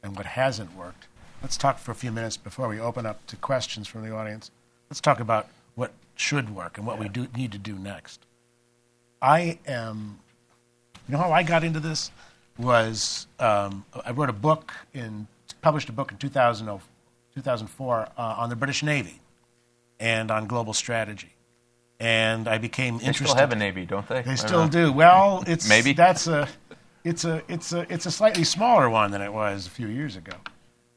A: and what hasn't worked. Let's talk for a few minutes before we open up to questions from the audience. Let's talk about what should work and what yeah. we do, need to do next. I am, you know how I got into this? Was um, I wrote a book in, published a book in 2000, 2004 uh, on the British Navy and on global strategy and I became
B: they
A: interested.
B: They still have a navy, don't they?
A: They still do. Well, it's
B: maybe
A: that's a it's a it's a it's a slightly smaller one than it was a few years ago.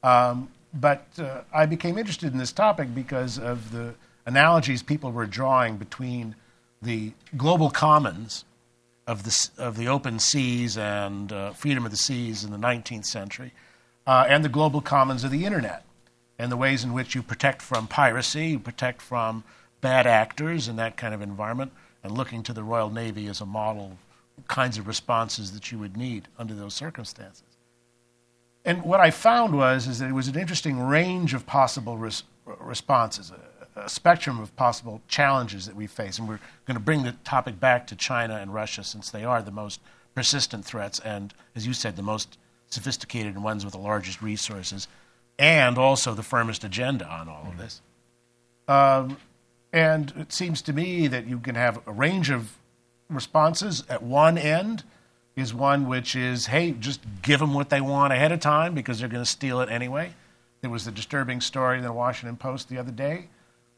A: Um, but uh, I became interested in this topic because of the analogies people were drawing between the global commons of the of the open seas and uh, freedom of the seas in the 19th century, uh, and the global commons of the internet, and the ways in which you protect from piracy, you protect from bad actors in that kind of environment, and looking to the Royal Navy as a model kinds of responses that you would need under those circumstances. And what I found was is that it was an interesting range of possible res- responses, a, a, spectrum of possible challenges that we face. And we're going to bring the topic back to China and Russia since they are the most persistent threats and, as you said, the most sophisticated and ones with the largest resources, and also the firmest agenda on all of this. Um, and it seems to me that you can have a range of responses at one end is one which is, hey, just give them what they want ahead of time because they're going to steal it anyway. There was a disturbing story in the Washington Post the other day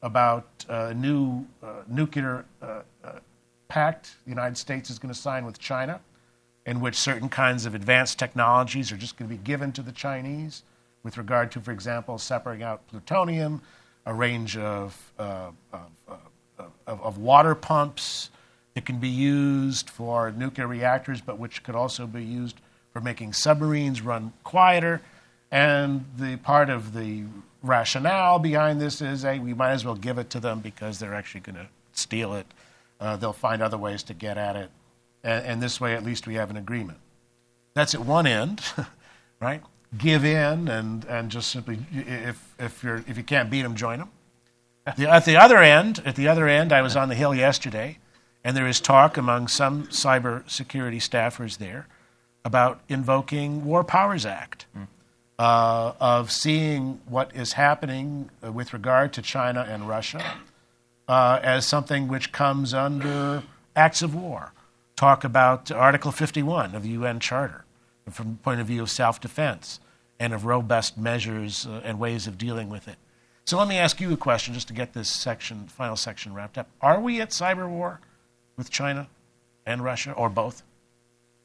A: about a new uh, nuclear uh, uh, pact the United States is going to sign with China, in which certain kinds of advanced technologies are just going to be given to the Chinese with regard to, for example, separating out plutonium, a range of, uh, of, of, of water pumps that can be used for nuclear reactors, but which could also be used for making submarines run quieter. And the part of the rationale behind this is, hey, we might as well give it to them because they're actually going to steal it uh, they'll find other ways to get at it. And, and this way, at least, we have an agreement. That's at one end, (laughs) right? Give in and, and just simply, if, if, you're, if you can't beat them, join them. (laughs) The, at the other end, at the other end, I was on the Hill yesterday, and there is talk among some cybersecurity staffers there about invoking War Powers Act, mm. uh, of seeing what is happening with regard to China and Russia uh, as something which comes under acts of war. Talk about Article 51 of the UN Charter from the point of view of self defense and of robust measures uh, and ways of dealing with it. So let me ask you a question just to get this section, final section wrapped up. Are we at cyber war with China and Russia, or both?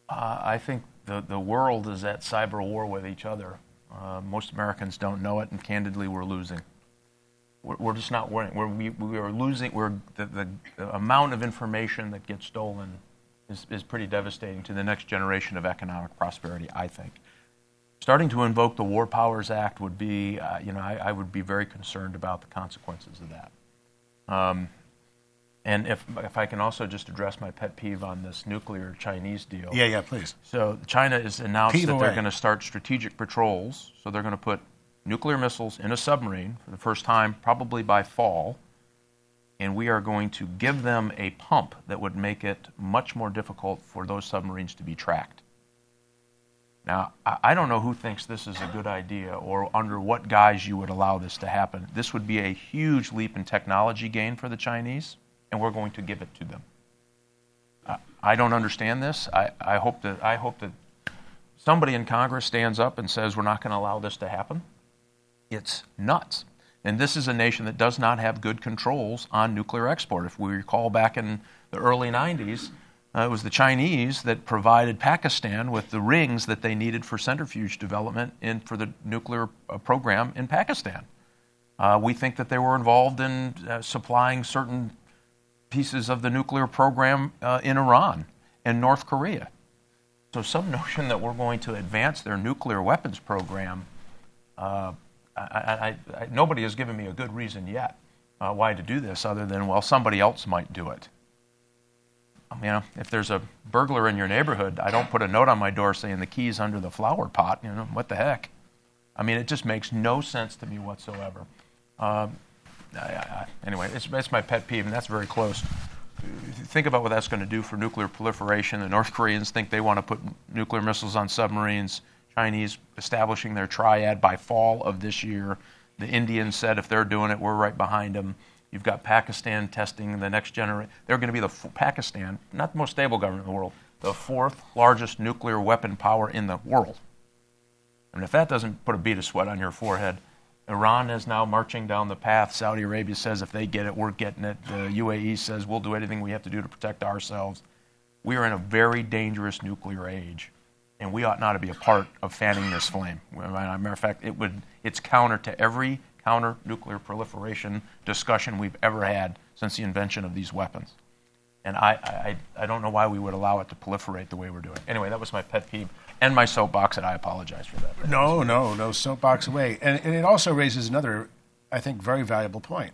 B: Uh, I think the, the world is at cyber war with each other. Uh, most Americans don't know it, and candidly, we're losing. We're, we're just not winning. We're, we, we are losing. We're, the, the, the amount of information that gets stolen is, is pretty devastating to the next generation of economic prosperity, I think starting to invoke the War Powers Act would be, uh, you know, I, I, would be very concerned about the consequences of that. Um, and if, if I can also just address my pet peeve on this nuclear Chinese deal.
A: Yeah, yeah, please.
B: So China has announced peeve that away. they're going to start strategic patrols. So they're going to put nuclear missiles in a submarine for the first time, probably by fall. And we are going to give them a pump that would make it much more difficult for those submarines to be tracked. Now, I don't know who thinks this is a good idea or under what guise you would allow this to happen. This would be a huge leap in technology gain for the Chinese, and we're going to give it to them. I don't understand this. I, I, hope that, I hope that somebody in Congress stands up and says we're not going to allow this to happen. It's nuts. And this is a nation that does not have good controls on nuclear export. If we recall back in the early 90s, uh, it was the Chinese that provided Pakistan with the rings that they needed for centrifuge development for the nuclear uh, program in Pakistan. Uh, we think that they were involved in uh, supplying certain pieces of the nuclear program uh, in Iran and North Korea. So, some (laughs) notion that we're going to advance their nuclear weapons program, uh, I, I, I, nobody has given me a good reason yet why to do this other than, well, somebody else might do it you know, if there's a burglar in your neighborhood, I don't put a note on my door saying the key's under the flower pot. You know, what the heck? I mean, it just makes no sense to me whatsoever. Uh, I, I, anyway, it's, it's my pet peeve, and that's very close. Think about what that's going to do for nuclear proliferation. The North Koreans think they want to put nuclear missiles on submarines. Chinese establishing their triad by fall of this year. The Indians said if they're doing it, we're right behind them. You've got Pakistan testing the next generation. They're going to be the Pakistan, not the most stable government in the world, the fourth largest nuclear weapon power in the world. And if that doesn't put a bead of sweat on your forehead, Iran is now marching down the path. Saudi Arabia says if they get it, we're getting it. The UAE says we'll do anything we have to do to protect ourselves. We are in a very dangerous nuclear age, and we ought not to be a part of fanning this flame. As a matter of fact, it would, it's counter to every counter nuclear proliferation discussion we've ever had since the invention of these weapons. And I, I, I don't know why we would allow it to proliferate the way we're doing. Anyway, that was my pet peeve and my soapbox, and I apologize for that.
A: No, no, no soapbox away. And, and it also raises another, I think, very valuable point.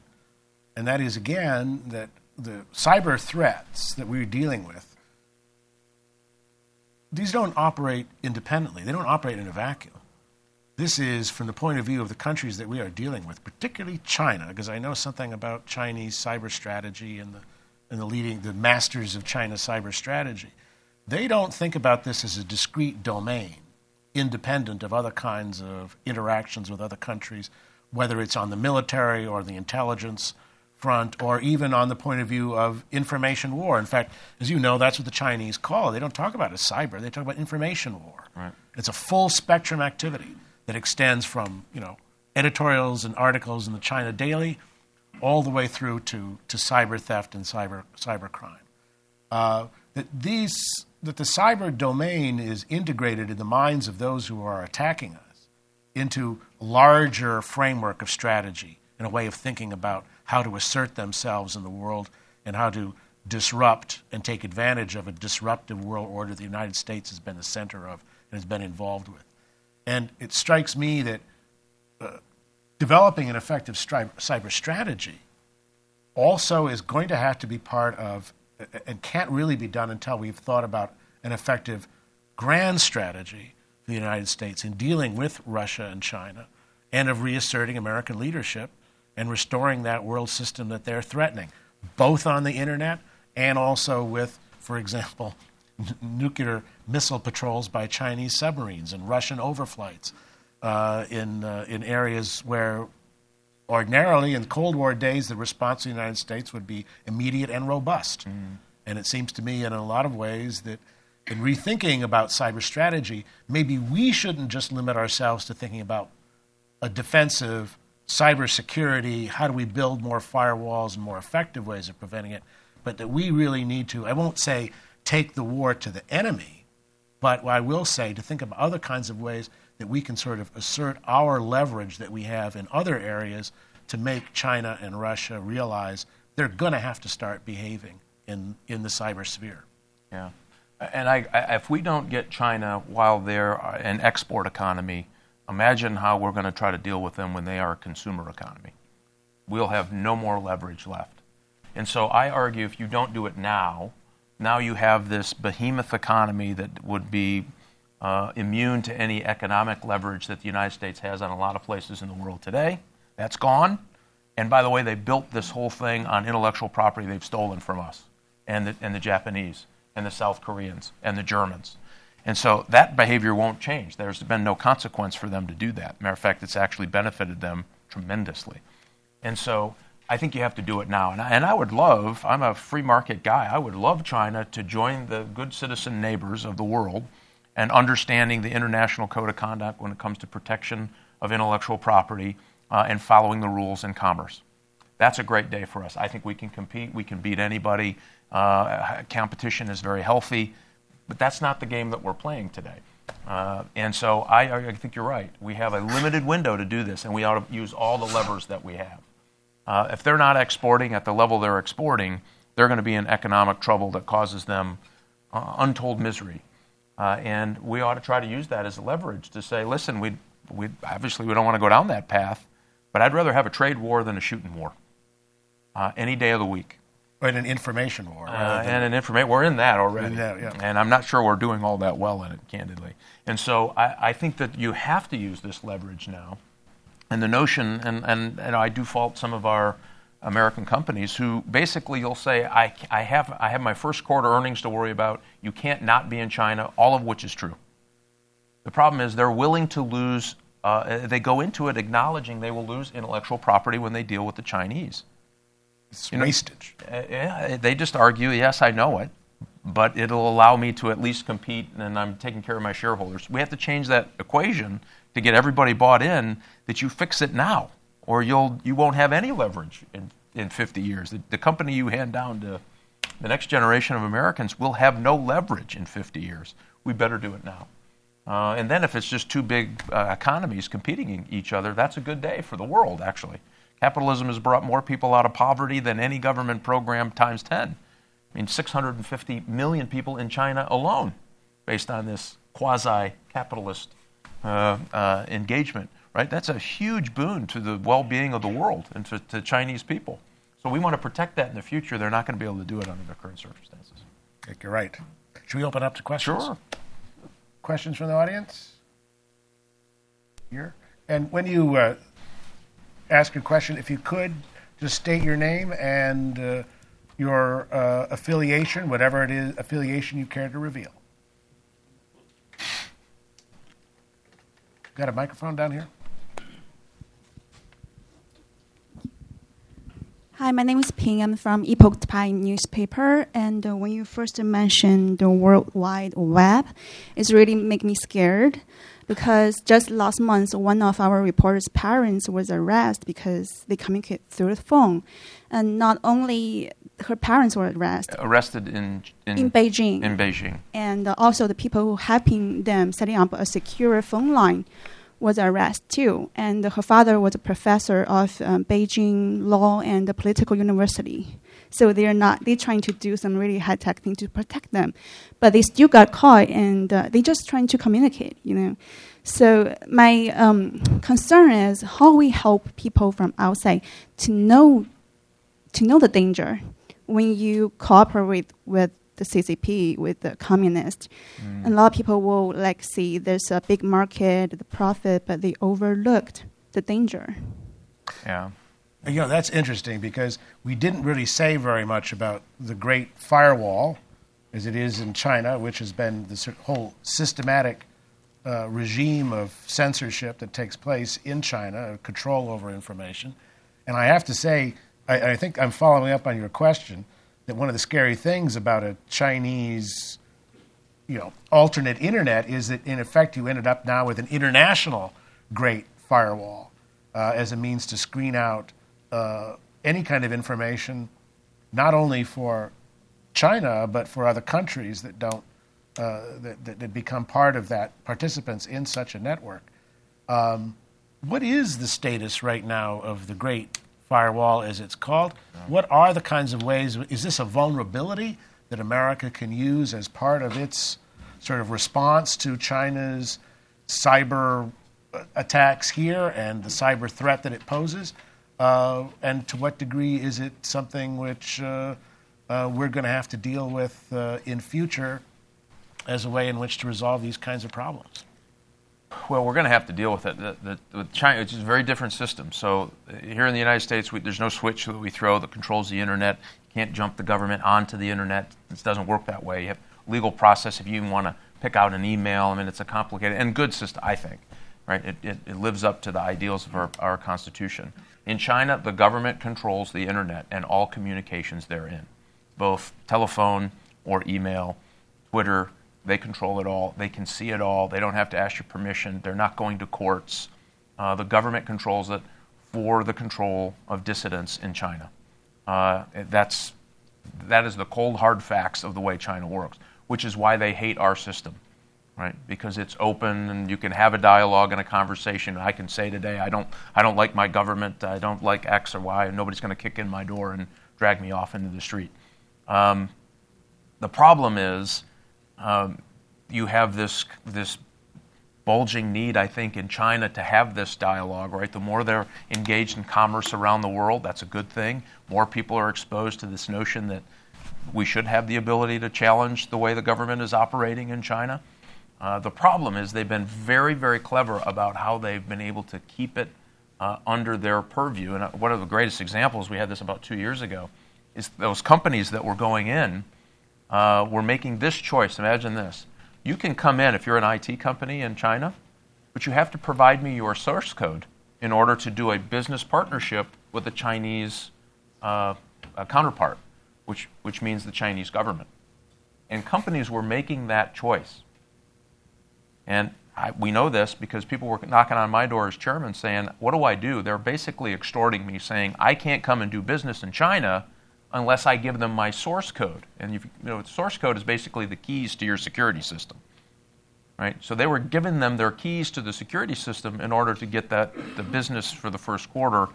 A: And that is, again, that the cyber threats that we're dealing with, these don't operate independently. They don't operate in a vacuum. This is from the point of view of the countries that we are dealing with, particularly China, because I know something about Chinese cyber strategy and the, and the leading, the masters of China cyber strategy. They don't think about this as a discrete domain, independent of other kinds of interactions with other countries, whether it's on the military or the intelligence front, or even on the point of view of information war. In fact, as you know, that's what the Chinese call it. They don't talk about it as cyber, they talk about information war. Right. It's a full spectrum activity that extends from you know editorials and articles in the China Daily all the way through to, to cyber theft and cyber crime. Uh, that these that the cyber domain is integrated in the minds of those who are attacking us into larger framework of strategy and a way of thinking about how to assert themselves in the world and how to disrupt and take advantage of a disruptive world order the United States has been the center of and has been involved with. And it strikes me that uh, developing an effective stri- cyber strategy also is going to have to be part of and can't really be done until we've thought about an effective grand strategy for the United States in dealing with Russia and China and of reasserting American leadership and restoring that world system that they're threatening, both on the internet and also with, for example, n- nuclear missile patrols by Chinese submarines and Russian overflights uh, in, uh, in areas where ordinarily in Cold War days the response of the United States would be immediate and robust. Mm. And it seems to me in a lot of ways that in rethinking about cyber strategy, maybe we shouldn't just limit ourselves to thinking about a defensive cybersecurity, how do we build more firewalls and more effective ways of preventing it, but that we really need to, I won't say take the war to the enemy, but I will say to think of other kinds of ways that we can sort of assert our leverage that we have in other areas to make China and Russia realize they're going to have to start behaving in, in the cyber sphere.
B: Yeah. And I, I, if we don't get China while they're uh, an export economy, imagine how we're going to try to deal with them when they are a consumer economy. We'll have no more leverage left. And so I argue if you don't do it now, now you have this behemoth economy that would be uh, immune to any economic leverage that the United States has on a lot of places in the world today. That's gone. And by the way, they built this whole thing on intellectual property they've stolen from us and the, and the Japanese and the South Koreans and the Germans. And so that behavior won't change. There's been no consequence for them to do that. Matter of fact, it's actually benefited them tremendously. And so I think you have to do it now. And I, and I would love, I'm a free market guy, I would love China to join the good citizen neighbors of the world and understanding the international code of conduct when it comes to protection of intellectual property uh, and following the rules in commerce. That's a great day for us. I think we can compete, we can beat anybody. Uh, competition is very healthy, but that's not the game that we're playing today. Uh, and so I, I, think you're right. We have a limited window to do this, and we ought to use all the levers that we have. Uh, if they're not exporting at the level they're exporting, they're going to be in economic trouble that causes them uh, untold misery. Uh, and we ought to try to use that as leverage to say, listen, we, we obviously we don't want to go down that path, but I'd rather have a trade war than a shooting war uh, any day of the week.
A: And an information war.
B: Uh, and an information. We're in that already. In that, yeah. And I'm not sure we're doing all that well in it, candidly. And so I, I think that you have to use this leverage now. And the notion, and, and, and I do fault some of our American companies who basically you'll say, I, I, have, I have my first quarter earnings to worry about. You can't not be in China, all of which is true. The problem is they're willing to lose, uh, they go into it acknowledging they will lose intellectual property when they deal with the Chinese.
A: It's you wastage.
B: Know, uh, yeah, they just argue, yes, I know it, but it'll allow me to at least compete and I'm taking care of my shareholders. We have to change that equation to get everybody bought in that you fix it now or you'll, you won't have any leverage in, in 50 years. The, the company you hand down to the next generation of Americans will have no leverage in 50 years. We better do it now. Uh, and then if it's just two big uh, economies competing in each other, that's a good day for the world, actually. Capitalism has brought more people out of poverty than any government program times 10. I mean, 650 million people in China alone, based on this quasi capitalist engagement right? That's a huge boon to the well being of the world and to, to, Chinese people. So we want to protect that in the future. They're not going to be able to do it under the current circumstances.
A: I think you're right. Should we open up to questions?
B: Sure.
A: Questions from the audience? Here? And when you uh, ask a question, if you could, just state your name and uh, your uh, affiliation, whatever it is, affiliation you care to reveal. Got a microphone down here?
C: Hi, my name is Ping. I'm from Epoch Times newspaper. And uh, when you first mentioned the World Wide Web, it's really make me scared because just last month, one of our reporters' parents was arrested because they communicate through the phone. And not only her parents were arrested.
B: Arrested in, in,
C: in Beijing.
B: In Beijing.
C: And uh, also the people who helping them setting up a secure phone line was arrested too, and her father was a professor of um, Beijing Law and Political University. So they're not they're trying to do some really high tech thing to protect them, but they still got caught, and uh, they just trying to communicate, you know. So my um, concern is how we help people from outside to know to know the danger when you cooperate with the CCP, with the communists, a lot of people will like see there's a big market, the profit, but they overlooked the danger.
B: Yeah.
A: You know, that's interesting because we didn't really say very much about the Great Firewall, as it is in China, which has been this whole systematic uh, regime of censorship that takes place in China, control over information. And I have to say, I, I think I'm following up on your question that one of the scary things about a Chinese, you know, alternate internet is that in effect you ended up now with an international Great Firewall uh, as a means to screen out uh, any kind of information, not only for China but for other countries that don't uh, that, that, become part of that participants in such a network. Um, what is the status right now of the Great Firewall, as it's called? What are the kinds of ways? Is this a vulnerability that America can use as part of its sort of response to China's cyber attacks here and the cyber threat that it poses? Uh, and to what degree is it something which uh, uh, we're going to have to deal with uh, in future as a way in which to resolve these kinds of problems?
B: Well, we're going to have to deal with it. The, the, with China, it's a very different system. So uh, here in the United States, we, there's no switch that we throw that controls the internet. You can't jump the government onto the internet. It doesn't work that way. You have legal process if you even want to pick out an email. I mean, it's a complicated and good system, I think. Right? It, it, it lives up to the ideals of our, our Constitution. In China, the government controls the internet and all communications therein, both telephone or email, Twitter. They control it all. They can see it all. They don't have to ask your permission. They're not going to courts. Uh, the government controls it for the control of dissidents in China. Uh, that's, that is the cold, hard facts of the way China works, which is why they hate our system right? Because it's open and you can have a dialogue and a conversation. I can say today, I don't, I don't like my government, I don't like X or Y, and nobody's going to kick in my door and drag me off into the street. Um, the problem is um, you have this, this bulging need, I think, in China to have this dialogue, right? The more they're engaged in commerce around the world, that's a good thing. More people are exposed to this notion that we should have the ability to challenge the way the government is operating in China. Uh, the problem is they've been very, very clever about how they've been able to keep it uh, under their purview. And uh, one of the greatest examples, we had this about two years ago, is those companies that were going in uh, were making this choice. Imagine this. You can come in if you're an IT company in China, but you have to provide me your source code in order to do a business partnership with a Chinese uh, a counterpart, which, which means the Chinese government. And companies were making that choice. And I, we know this because people were knocking on my door as chairman saying, What do I do? They're basically extorting me, saying, I can't come and do business in China unless I give them my source code. And you know, source code is basically the keys to your security system. Right? So they were giving them their keys to the security system in order to get that the business for the first quarter.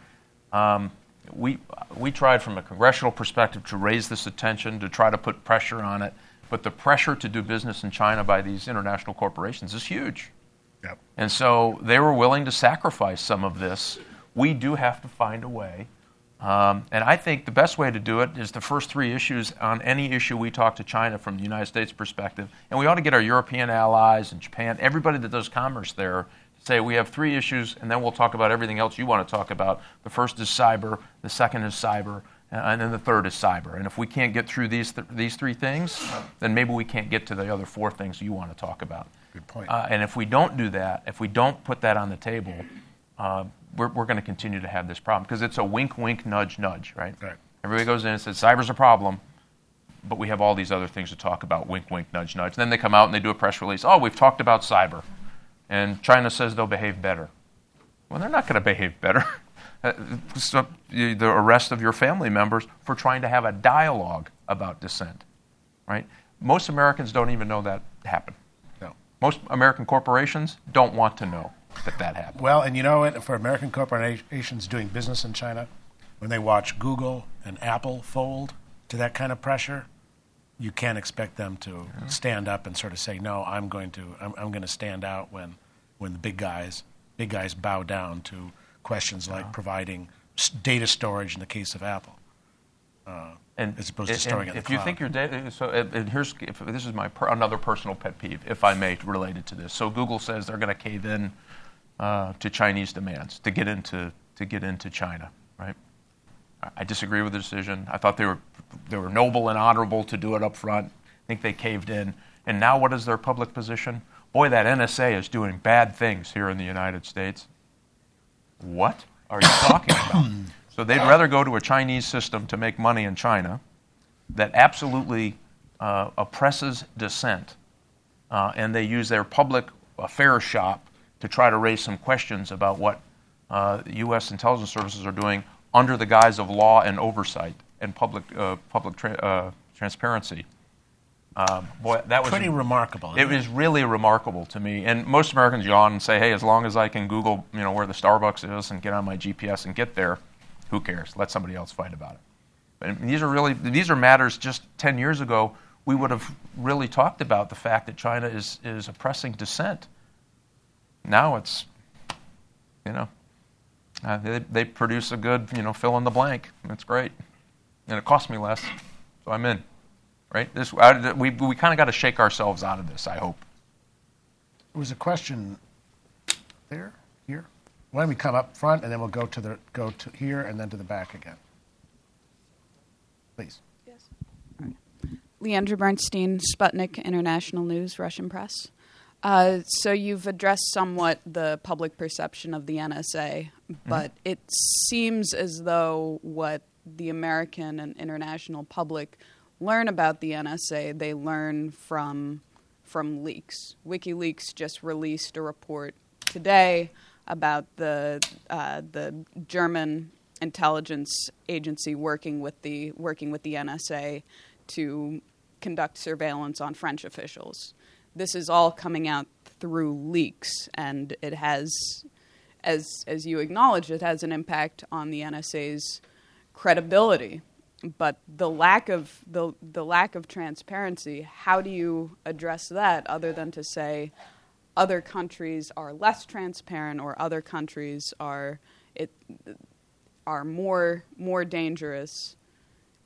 B: Um, we, we tried from a congressional perspective to raise this attention, to try to put pressure on it. But the pressure to do business in China by these international corporations is huge.
A: Yep.
B: And so they were willing to sacrifice some of this. We do have to find a way. Um, and I think the best way to do it is the first three issues on any issue we talk to China from the United States perspective. And we ought to get our European allies and Japan, everybody that does commerce there, to say we have three issues, and then we'll talk about everything else you want to talk about. The first is cyber, the second is cyber, and then the third is cyber. And if we can't get through these, th- these three things, then maybe we can't get to the other four things you want to talk about.
A: Good point.
B: Uh, and if we don't do that, if we don't put that on the table, uh, we're, we're going to continue to have this problem because it's a wink, wink, nudge, nudge, right?
A: Right.
B: Everybody goes in and says, cyber's a problem, but we have all these other things to talk about wink, wink, nudge, nudge. And then they come out and they do a press release oh, we've talked about cyber. And China says they'll behave better. Well, they're not going to behave better. (laughs) Uh, the arrest of your family members for trying to have a dialogue about dissent, right? Most Americans don't even know that happened.
A: No.
B: Most American corporations don't want to know that that happened.
A: Well, and you know what? For American corporations doing business in China, when they watch Google and Apple fold to that kind of pressure, you can't expect them to stand up and sort of say, "No, I'm going to, I'm, I'm going to stand out when, when the big guys, big guys bow down to questions like providing data storage in the case of Apple. uh,
B: And,
A: as opposed to storing it in
B: if
A: the
B: you
A: cloud.
B: think your data, so and here's if this is my per, another personal pet peeve, if I may, related to this. So Google says they're going to cave in uh, to Chinese demands to get into to get into China, right? I- I disagree with the decision. I thought they were they were noble and honorable to do it up front. I think they caved in. And now, what is their public position? Boy, that NSA is doing bad things here in the United States. What are you talking about? (coughs) So they'd rather go to a Chinese system to make money in China that absolutely uh, oppresses dissent, uh, and they use their public affairs shop to try to raise some questions about what uh, U.S. intelligence services are doing under the guise of law and oversight and public uh, public tra- uh, transparency. Um, boy, that was
A: Pretty remarkable.
B: it
A: isn't
B: was really remarkable to me. And most Americans yawn and say, "Hey, as long as I can Google, you know, where the Starbucks is and get on my GPS and get there, who cares? Let somebody else fight about it." But these are really these are matters. Just ten years ago, we would have really talked about the fact that China is is oppressing dissent. Now it's, you know, uh, they, they produce a good, you know, fill in the blank. It's great, and it costs me less, so I'm in. Right? This I, we we kind of got to shake ourselves out of this. I hope.
A: There was a question there, here. Why don't we come up front and then we'll go to the go to here and then to the back again. Please. Yes.
D: Leandra Bernstein, Sputnik International News, Russian Press. Uh, so you've addressed somewhat the public perception of the NSA, but it seems as though what the American and international public learn about the NSA, they learn from from leaks. WikiLeaks just released a report today about the uh, the German intelligence agency working with the working with the NSA to conduct surveillance on French officials. This is all coming out through leaks, and it has, as as you acknowledge, it has an impact on the NSA's credibility. But the lack of the the lack of transparency, how do you address that other than to say other countries are less transparent or other countries are it are more more dangerous?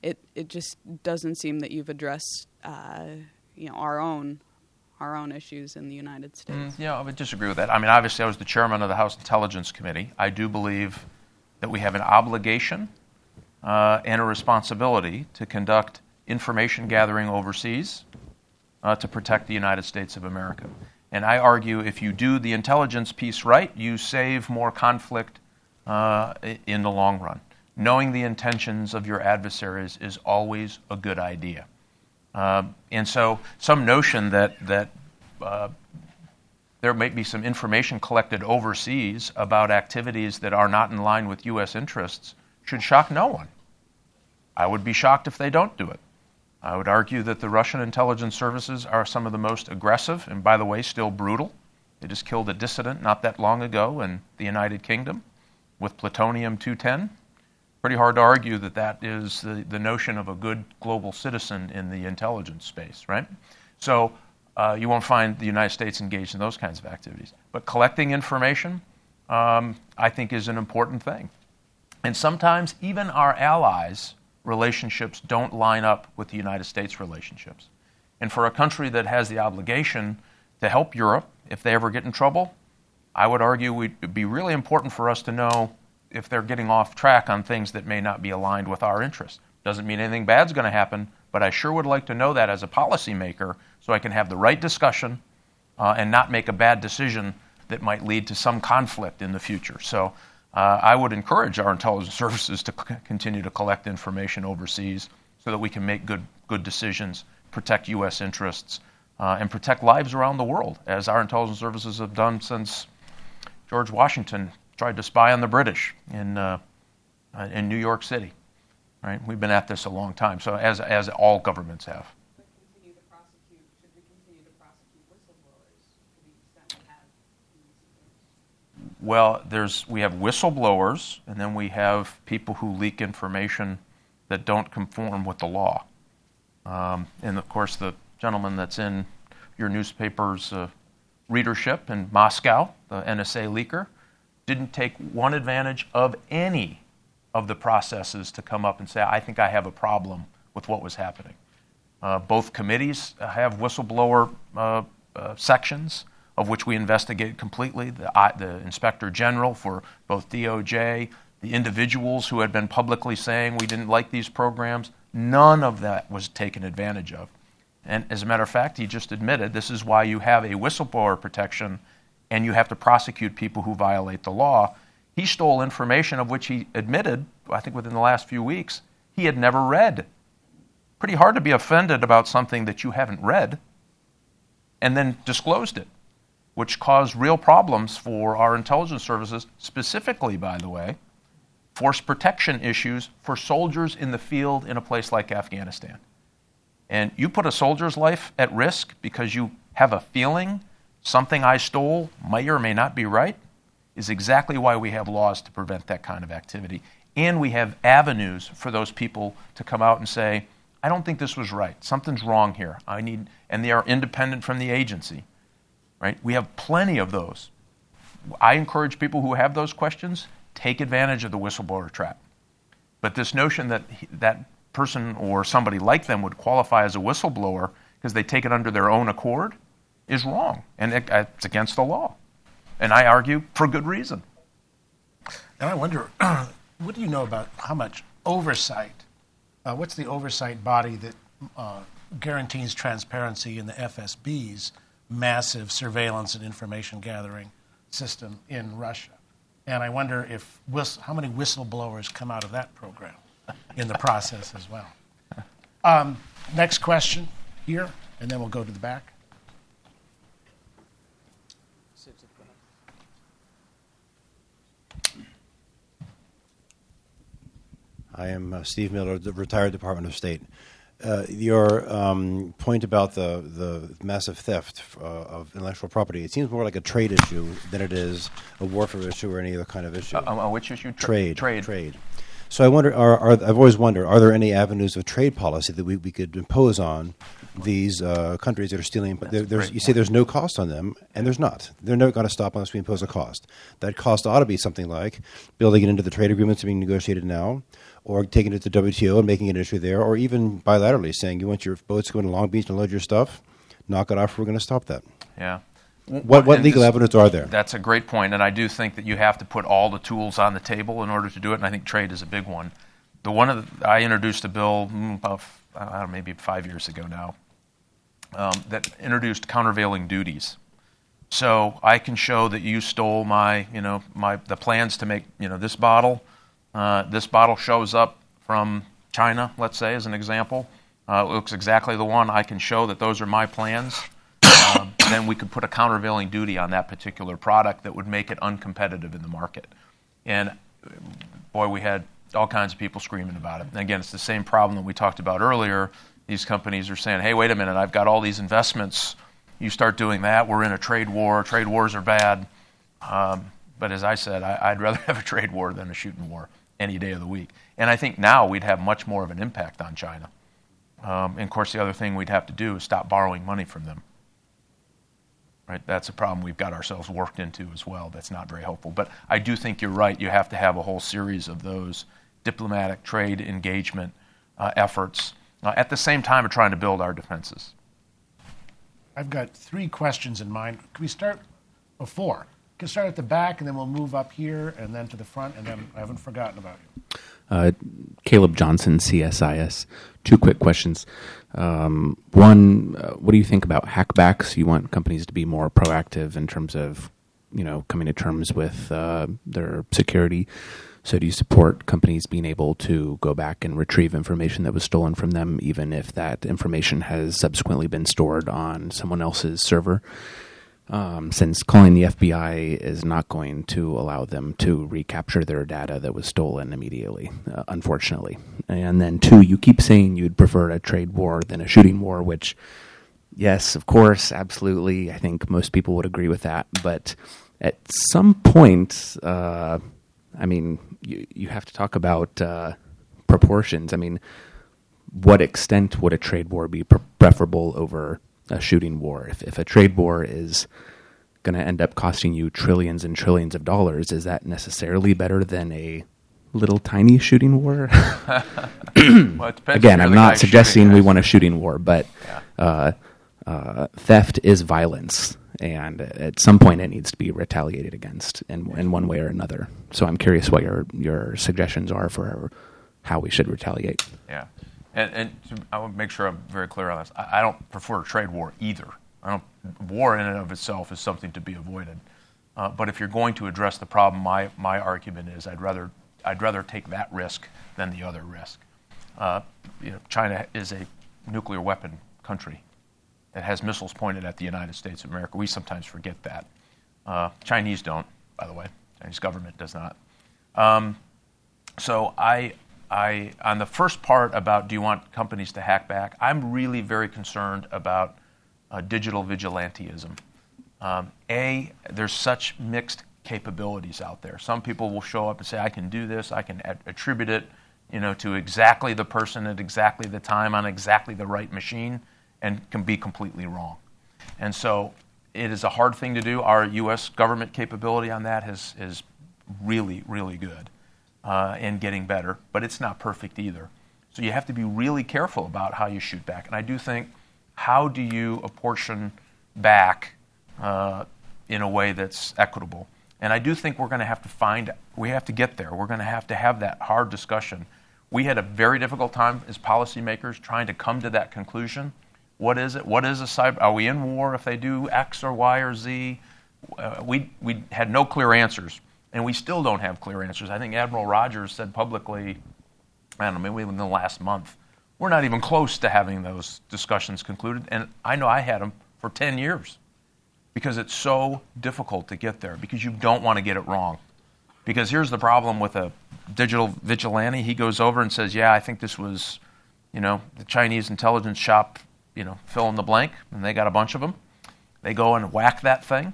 D: It it just doesn't seem that you've addressed uh, you know our own our own issues in the United States.
B: Mm, yeah, I would disagree with that. I mean, obviously, I was the chairman of the House Intelligence Committee. I do believe that we have an obligation uh, and a responsibility to conduct information gathering overseas uh, to protect the United States of America. And I argue if you do the intelligence piece right, you save more conflict uh, in the long run. Knowing the intentions of your adversaries is always a good idea. Uh, and so, some notion that that uh, there might be some information collected overseas about activities that are not in line with U.S. interests should shock no one. I would be shocked if they don't do it. I would argue that the Russian intelligence services are some of the most aggressive and, by the way, still brutal. They just killed a dissident not that long ago in the United Kingdom with plutonium 210 pretty hard to argue that that is the, the notion of a good global citizen in the intelligence space, right? So uh, you won't find the United States engaged in those kinds of activities. But collecting information, um, I think, is an important thing. And sometimes even our allies' relationships don't line up with the United States' relationships. And for a country that has the obligation to help Europe if they ever get in trouble, I would argue it would be really important for us to know if they're getting off track on things that may not be aligned with our interests. Doesn't mean anything bad's going to happen, but I sure would like to know that as a policymaker so I can have the right discussion uh, and not make a bad decision that might lead to some conflict in the future. So uh, I would encourage our intelligence (laughs) services to c- continue to collect information overseas so that we can make good, good decisions, protect U.S. interests, uh, and protect lives around the world, as our intelligence services have done since George Washington tried to spy on the British in, uh, uh, in New York City. Right? We've been at this a long time, so as, as all governments have.
D: continue to prosecute, should we continue to prosecute whistleblowers to the extent we have
B: Well, there's we have whistleblowers, and then we have people who leak information that don't conform with the law. Um, and of course, the gentleman that's in your newspaper's uh, readership in Moscow, the NSA leaker, didn't take one advantage of any of the processes to come up and say, I think I have a problem with what was happening. Uh, both committees have whistleblower uh, uh, sections of which we investigated completely. The, the inspector general for both DOJ, the individuals who had been publicly saying we didn't like these programs, none of that was taken advantage of. And as a matter of fact, he just admitted this is why you have a whistleblower protection and you have to prosecute people who violate the law. He stole information of which he admitted, I think within the last few weeks, he had never read. Pretty hard to be offended about something that you haven't read and then disclosed it, which caused real problems for our intelligence services, specifically, by the way, force protection issues for soldiers in the field in a place like Afghanistan. And you put a soldier's life at risk because you have a feeling something I stole may or may not be right, is exactly why we have laws to prevent that kind of activity. And we have avenues for those people to come out and say, I don't think this was right. Something's wrong here. I need, and they are independent from the agency. Right? We have plenty of those. I encourage people who have those questions take advantage of the whistleblower trap. But this notion that that person or somebody like them would qualify as a whistleblower because they take it under their own accord is wrong, and it, it's against the law. And I argue for good reason.
A: And I wonder, (clears throat) what do you know about how much oversight? Uh, what's the oversight body that uh, guarantees transparency in the FSB's massive surveillance and information gathering system in Russia? And I wonder if how many whistleblowers come out of that program in the process as well. Um, next question here, and then we'll go to the back.
E: I am uh, Steve Miller, the retired Department of State. Uh, your um, point about the, the massive theft uh, of intellectual property, it seems more like a trade issue than it is a warfare issue or any other kind of issue.
B: Uh, on which issue?
E: Tra- trade.
B: Trade.
E: Trade. So I wonder, are, are, I've always wondered, are there any avenues of trade policy that we, we could impose on these uh, countries that are stealing? But there, there's, you say there's no cost on them, and there's not. They're never going to stop unless we impose a cost. That cost ought to be something like building it into the trade agreements being negotiated now, or taking it to the WTO and making it an issue there, or even bilaterally saying you want your boats going go to Long Beach and load your stuff, knock it off. We're going to stop that.
B: Yeah.
E: What, what legal this, evidence are there?
B: That's a great point, and I do think that you have to put all the tools on the table in order to do it, and I think trade is a big one. The one of the, I introduced a bill mm, about I don't know, maybe five years ago now um, that introduced countervailing duties. So I can show that you stole my, you know, my the plans to make, you know, this bottle uh, this bottle shows up from China, let's say, as an example. Uh, it looks exactly the one. I can show that those are my plans. Then we could put a countervailing duty on that particular product that would make it uncompetitive in the market. And boy, we had all kinds of people screaming about it. And again, it's the same problem that we talked about earlier. These companies are saying, hey, wait a minute, I've got all these investments. You start doing that, we're in a trade war. Trade wars are bad. Um, but as I said, I, would rather (laughs) have a trade war than a shooting war any day of the week. And I think now we'd have much more of an impact on China. Um, and of course, the other thing we'd have to do is stop borrowing money from them. Right? That's a problem we've got ourselves worked into as well. That's not very helpful. But I do think you're right. You have to have a whole series of those diplomatic trade engagement uh, efforts uh, at the same time of trying to build our defenses.
A: I've got three questions in mind. Can we start before? can start at the back, and then we'll move up here, and then to the front, and then I haven't forgotten about you.
F: Uh, Caleb Johnson, CSIS. Two quick questions. Um, one, uh, what do you think about hackbacks? You want companies to be more proactive in terms of, you know, coming to terms with uh, their security. So, do you support companies being able to go back and retrieve information that was stolen from them, even if that information has subsequently been stored on someone else's server? Um, since calling the FBI is not going to allow them to recapture their data that was stolen immediately, uh, unfortunately. And then, two, you keep saying you'd prefer a trade war than a shooting war, which, yes, of course, absolutely. I think most people would agree with that. But at some point, uh, I mean, you, you have to talk about uh, proportions. I mean, what extent would a trade war be preferable over a shooting war. If, if a trade war is going to end up costing you trillions and trillions of dollars, is that necessarily better than a little tiny shooting war? (laughs) (clears throat)
B: well,
F: Again, I'm not suggesting we want a shooting war, but yeah. uh, uh, theft is violence, and at some point it needs to be retaliated against in, in one way or another. So I'm curious what your your suggestions are for how we should retaliate.
B: Yeah, and, and I want to make sure I'm very clear on this. I, I don't prefer a trade war either. War in and of itself is something to be avoided. Uh, but if you're going to address the problem, my, my argument is I'd rather, I'd rather take that risk than the other risk. Uh, you know, China is a nuclear weapon country that has missiles pointed at the United States of America. We sometimes forget that. Uh, Chinese don't, by the way. Chinese government does not. Um, so I, I, on the first part about do you want companies to hack back, I'm really very concerned about uh, digital vigilantism. Um, a, there's such mixed capabilities out there. Some people will show up and say, I can do this, I can attribute it you know, to exactly the person at exactly the time on exactly the right machine and can be completely wrong. And so it is a hard thing to do. Our U.S. government capability on that is, is really, really good uh, and getting better, but it's not perfect either. So you have to be really careful about how you shoot back. And I do think how do you apportion back uh, in a way that's equitable? And I do think we're going to have to find, we have to get there. We're going to have to have that hard discussion. We had a very difficult time as policymakers trying to come to that conclusion. What is it? What is a cyber? Are we in war if they do X or Y or Z? Uh, we, we had no clear answers, and we still don't have clear answers. I think Admiral Rogers said publicly, I don't know, maybe in the last month, we're not even close to having those discussions concluded. And I know I had them for 10 years because it's so difficult to get there because you don't want to get it wrong. Because here's the problem with a digital vigilante. He goes over and says, Yeah, I think this was, you know, the Chinese intelligence shop, you know, fill in the blank, and they got a bunch of them. They go and whack that thing,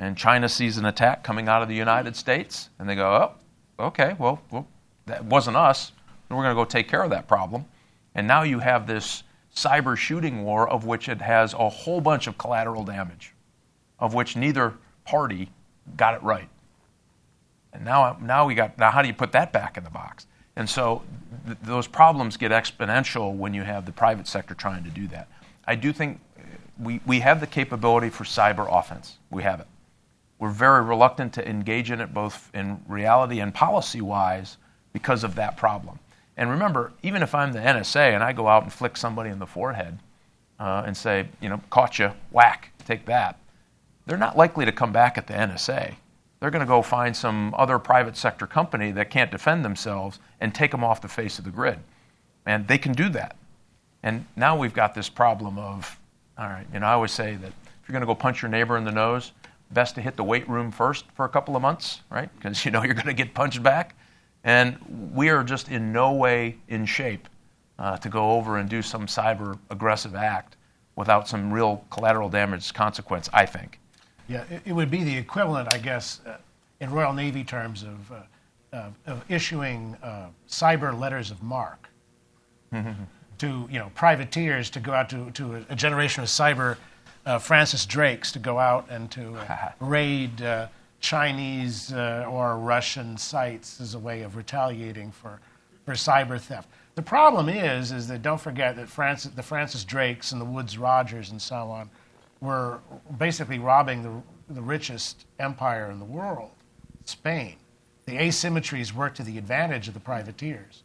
B: and China sees an attack coming out of the United States, and they go, Oh, okay, well, well that wasn't us. We're going to go take care of that problem. And now you have this cyber shooting war of which it has a whole bunch of collateral damage, of which neither party got it right. And now, now we got now how do you put that back in the box? And so th- those problems get exponential when you have the private sector trying to do that. I do think we, we have the capability for cyber offense. We have it. We're very reluctant to engage in it both in reality and policy wise because of that problem. And remember, even if I'm the NSA and I go out and flick somebody in the forehead uh, and say, you know, caught you, whack, take that, they're not likely to come back at the NSA. They're going to go find some other private sector company that can't defend themselves and take them off the face of the grid. And they can do that. And now we've got this problem of, all right, you know, I always say that if you're going to go punch your neighbor in the nose, best to hit the weight room first for a couple of months, right? Because you know (laughs) you're going to get punched back. And we are just in no way in shape uh, to go over and do some cyber aggressive act without some real collateral damage consequence, I think.
A: Yeah, it, it would be the equivalent, I guess, uh, in Royal Navy terms of, uh, of issuing uh, cyber letters of marque to you know privateers to go out to, to a generation of cyber uh, Francis Drakes to go out and to (laughs) uh, raid Chinese uh, or Russian sites as a way of retaliating for, for cyber theft. The problem is, is that don't forget that Francis, the Francis Drakes and the Woodes Rogers and so on were basically robbing the, the richest empire in the world, Spain. The asymmetries work to the advantage of the privateers.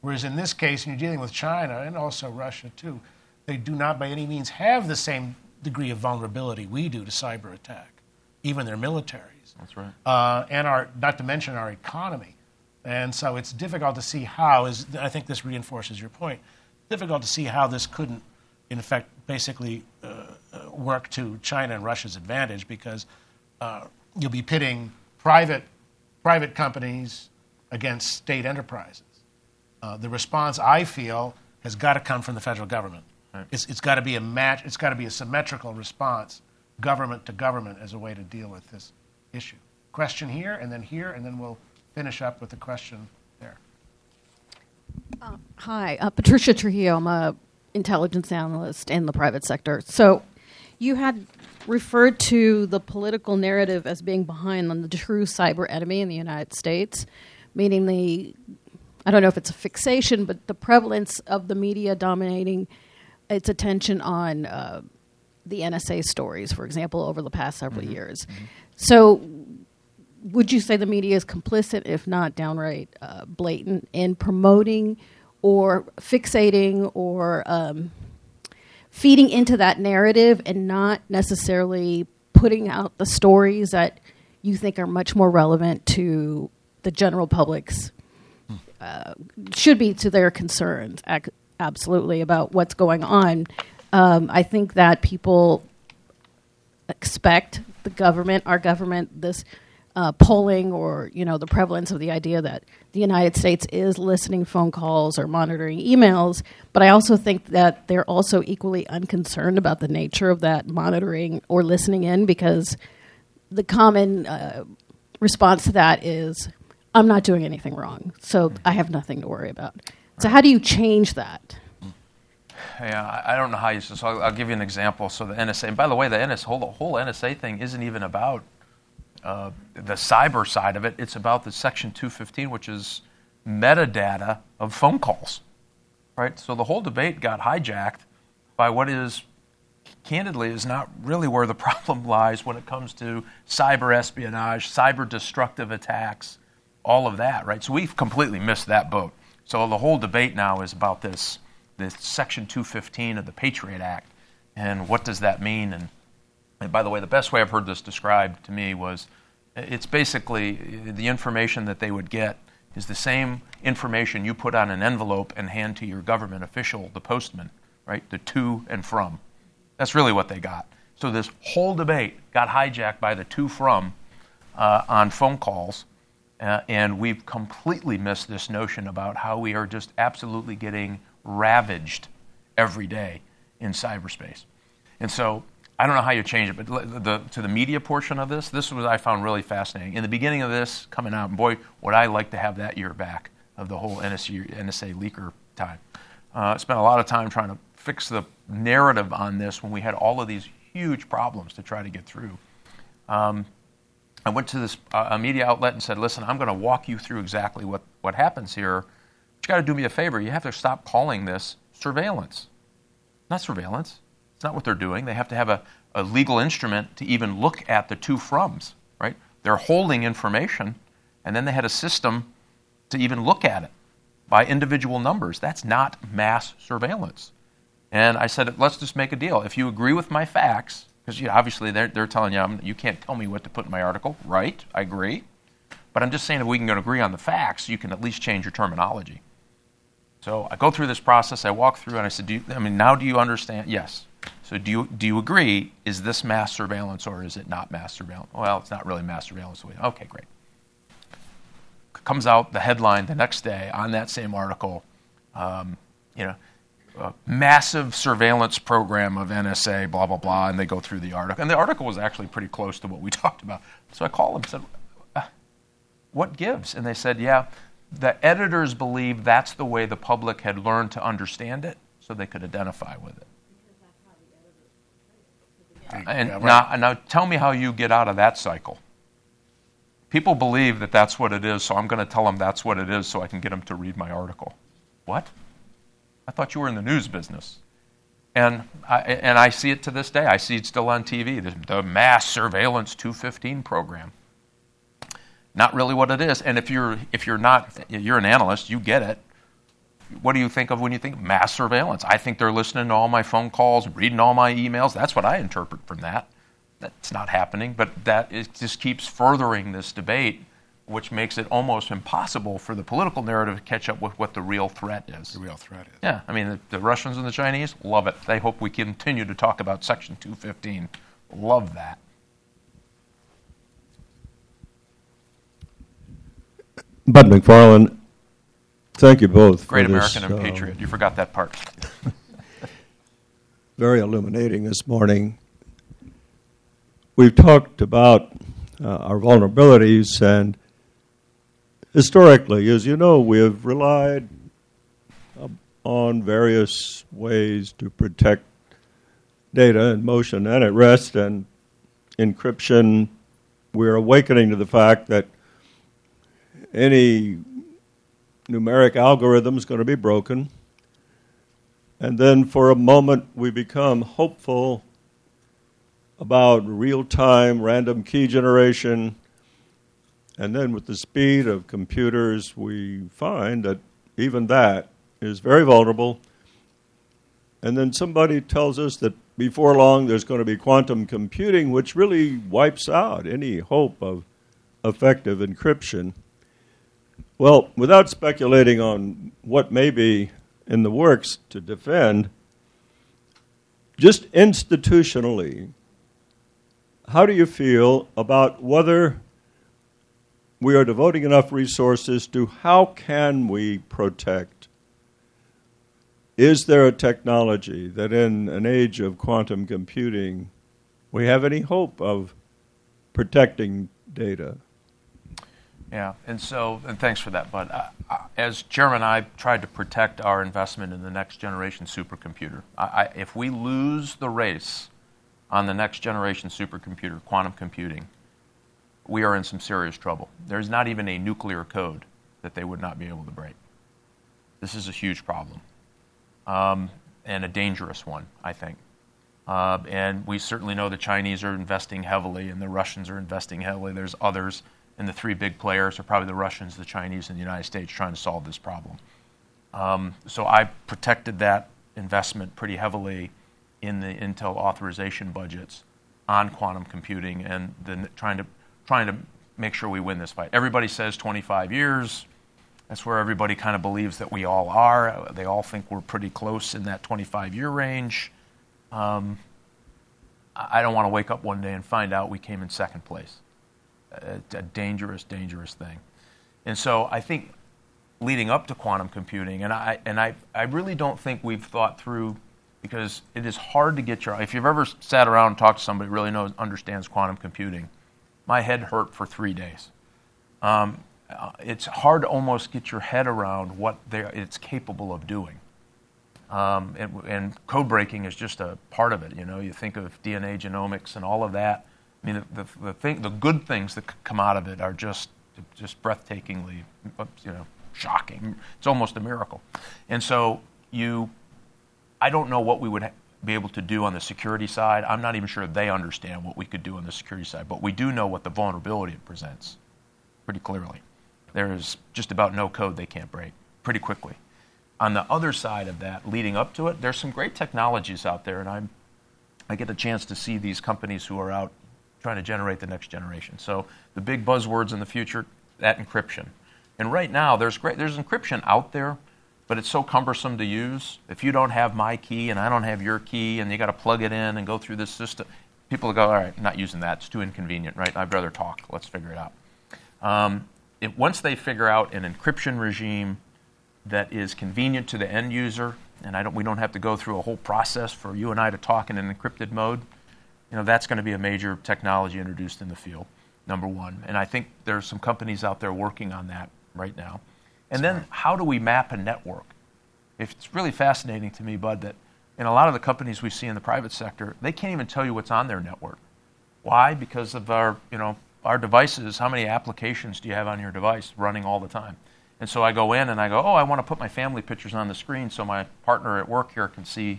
A: Whereas in this case, when you're dealing with China and also Russia too, they do not by any means have the same degree of vulnerability we do to cyber attack, even their militaries.
B: That's right.
A: Uh, and our, not to mention our economy. And so it's difficult to see how, is, I think this reinforces your point, difficult to see how this couldn't, in effect, basically uh, uh, work to China and Russia's advantage because uh, you'll be pitting private, private companies against state enterprises. Uh, the response, I feel, has got to come from the federal government. Right. It's, it's got to be a match, it's got to be a symmetrical response, government to government, as a way to deal with this issue. Question here, and then here, and then we'll finish up with the question there.
G: Uh, hi, uh, Patricia Trujillo. I'm a intelligence analyst in the private sector. So, you had referred to the political narrative as being behind on the true cyber enemy in the United States, meaning the I don't know if it's a fixation, but the prevalence of the media dominating its attention on uh, the NSA stories, for example, over the past several mm-hmm. years. Mm-hmm. So, would you say the media is complicit, if not downright uh, blatant, in promoting or fixating or um, feeding into that narrative and not necessarily putting out the stories that you think are much more relevant to the general public's uh, should be to their concerns ac- absolutely about what's going on um, i think that people expect the government our government this uh, polling or you know the prevalence of the idea that the United States is listening phone calls or monitoring emails, but I also think that they're also equally unconcerned about the nature of that monitoring or listening in because the common uh, response to that is I'm not doing anything wrong, so I have nothing to worry about. So how do you change that?
B: Yeah, I don't know how you. So I'll, I'll give you an example. So the NSA. And by the way, the NSA whole, the whole NSA thing isn't even about uh, the cyber side of it, it's about the Section 215, which is metadata of phone calls. Right? So the whole debate got hijacked by what is, candidly, is not really where the (laughs) problem lies when it comes to cyber espionage, cyber destructive attacks, all of that, right? So we've completely missed that boat. So the whole debate now is about this, this Section 215 of the Patriot Act, and what does that mean, and and by the way, the best way I've heard this described to me was it's basically the information that they would get is the same information you put on an envelope and hand to your government official, the postman, right? The to and from. That's really what they got. So this whole debate got hijacked by the to from uh, on phone calls, uh, and we've completely missed this notion about how we are just absolutely getting ravaged every day in cyberspace. And so I don't know how you change it, but the, to the media portion of this, this was I found really fascinating. In the beginning of this coming out, and boy, would I like to have that year back of the whole NSA, NSA leaker time. Uh, spent a lot of time trying to fix the narrative on this when we had all of these huge problems to try to get through. Um, I went to this uh, a media outlet and said, "Listen, I'm going to walk you through exactly what, what happens here. But you got to do me a favor. You have to stop calling this surveillance, not surveillance." It's not what they're doing. They have to have a, a legal instrument to even look at the two froms, right? They're holding information, and then they had a system to even look at it by individual numbers. That's not mass surveillance. And I said, let's just make a deal. If you agree with my facts, because you know, obviously they're, they're telling you um, you can't tell me what to put in my article, right? I agree. But I'm just saying if we can agree on the facts, you can at least change your terminology. So I go through this process. I walk through, and I said, you, I mean, now do you understand? Yes. So do you, do you agree, is this mass surveillance or is it not mass surveillance? Well, it's not really mass surveillance. Okay, great. Comes out the headline the next day on that same article, um, you know, a massive surveillance program of NSA, blah, blah, blah, and they go through the article. And the article was actually pretty close to what we (laughs) talked about. So I called them and said, uh, What gives? And they said, Yeah, the editors believe that's the way the public had learned to understand it, so they could identify with it. And yeah, right. now, now tell me how you get out of that cycle. People believe that that's what it is, so I'm going to tell them that's what it is so I can get them to read my article. What? I thought you were in the news business. And I, and I see it to this day. I see it still on TV, the, the mass surveillance 215 program. Not really what it is. And if you're, if you're not, you're an analyst, you get it what do you think of when you think mass surveillance? I think they're listening to all my phone calls, reading all my emails. That's what I interpret from that. That's not happening, but that is, just keeps furthering this debate, which makes it almost impossible for the political narrative to catch up with what the real threat is.
A: The real threat is.
B: Yeah, I mean, the, the Russians and the Chinese love it. They hope we continue to talk about Section 215. Love that.
H: Bud McFarlane, Thank you both.
B: Great American this, and uh, patriot. You forgot that part. (laughs)
H: very illuminating this morning. We've talked about uh, our vulnerabilities, and historically, as you know, we have relied on various ways to protect data in motion and at rest and encryption. We're awakening to the fact that any numeric algorithm is going to be broken. And then for a moment, we become hopeful about real time random key generation. And then with the speed of computers, we find that even that is very vulnerable. And then somebody tells us that before long there's going to be quantum computing, which really wipes out any hope of effective encryption. Well, without speculating on what may be in the works to defend, just institutionally, how do you feel about whether we are devoting enough resources to how can we protect? Is there a technology that in an age of quantum computing we have any hope of protecting data?
B: Yeah, and so, and thanks for that, Bud. Uh, as chairman, I tried to protect our investment in the next generation supercomputer. I, I, if we lose the race on the next generation supercomputer, quantum computing, we are in some serious trouble. There's not even a nuclear code that they would not be able to break. This is a huge problem, um, and a dangerous one, I think. Uh, and we certainly know the Chinese are investing heavily, and the Russians are investing heavily. There's others and the three big players are probably the Russians, the Chinese, and the United States trying to solve this problem. Um, so I protected that investment pretty heavily in the Intel authorization budgets on quantum computing and then trying to trying to make sure we win this fight. Everybody says 25 years. That's where everybody kind of believes that we all are. They all think we're pretty close in that 25 year range. Um, I don't want to wake up one day and find out we came in second place a, a dangerous, dangerous thing. And so I think leading up to quantum computing, and I and I I really don't think we've thought through because it is hard to get your. If you've ever sat around and talked to somebody who really knows understands quantum computing, my head hurt for three days. Um, uh, it's hard to almost get your head around what it's capable of doing. Um, and, and, code breaking is just a part of it. You know, you think of DNA genomics and all of that. I mean, the, the, the, thing, the good things that come out of it are just, just breathtakingly, you know, shocking. It's almost a miracle. And so you, I don't know what we would be able to do on the security side. I'm not even sure they understand what we could do on the security side, but we do know what the vulnerability it presents pretty clearly. There is just about no code they can't break pretty quickly. On the other side of that, leading up to it, there's some great technologies out there, and I'm, I get the chance to see these companies who are out trying to generate the next generation. So the big buzzwords in the future, that encryption. And right now, there's great, there's encryption out there, but it's so cumbersome to use. If you don't have my key and I don't have your key, and you got to plug it in and go through this system, people go, all right, not using that. It's too inconvenient, right? I'd rather talk. Let's figure it out. Um, it, once they figure out an encryption regime that is convenient to the end user, and don't, we don't have to go through a whole process for you and I to talk in an encrypted mode, you know, that's going to be a major technology introduced in the field, number one. And I think there are some companies out there working on that right now. And then how do we map a network? It's really fascinating to me, Bud, that in a lot of the companies we see in the private sector, they can't even tell you what's on their network. Why? Because of our, you know, our devices, how many applications do you have on your device running all the time? And so I go in and I go, oh, I want to put my family pictures on the screen so my partner at work here can see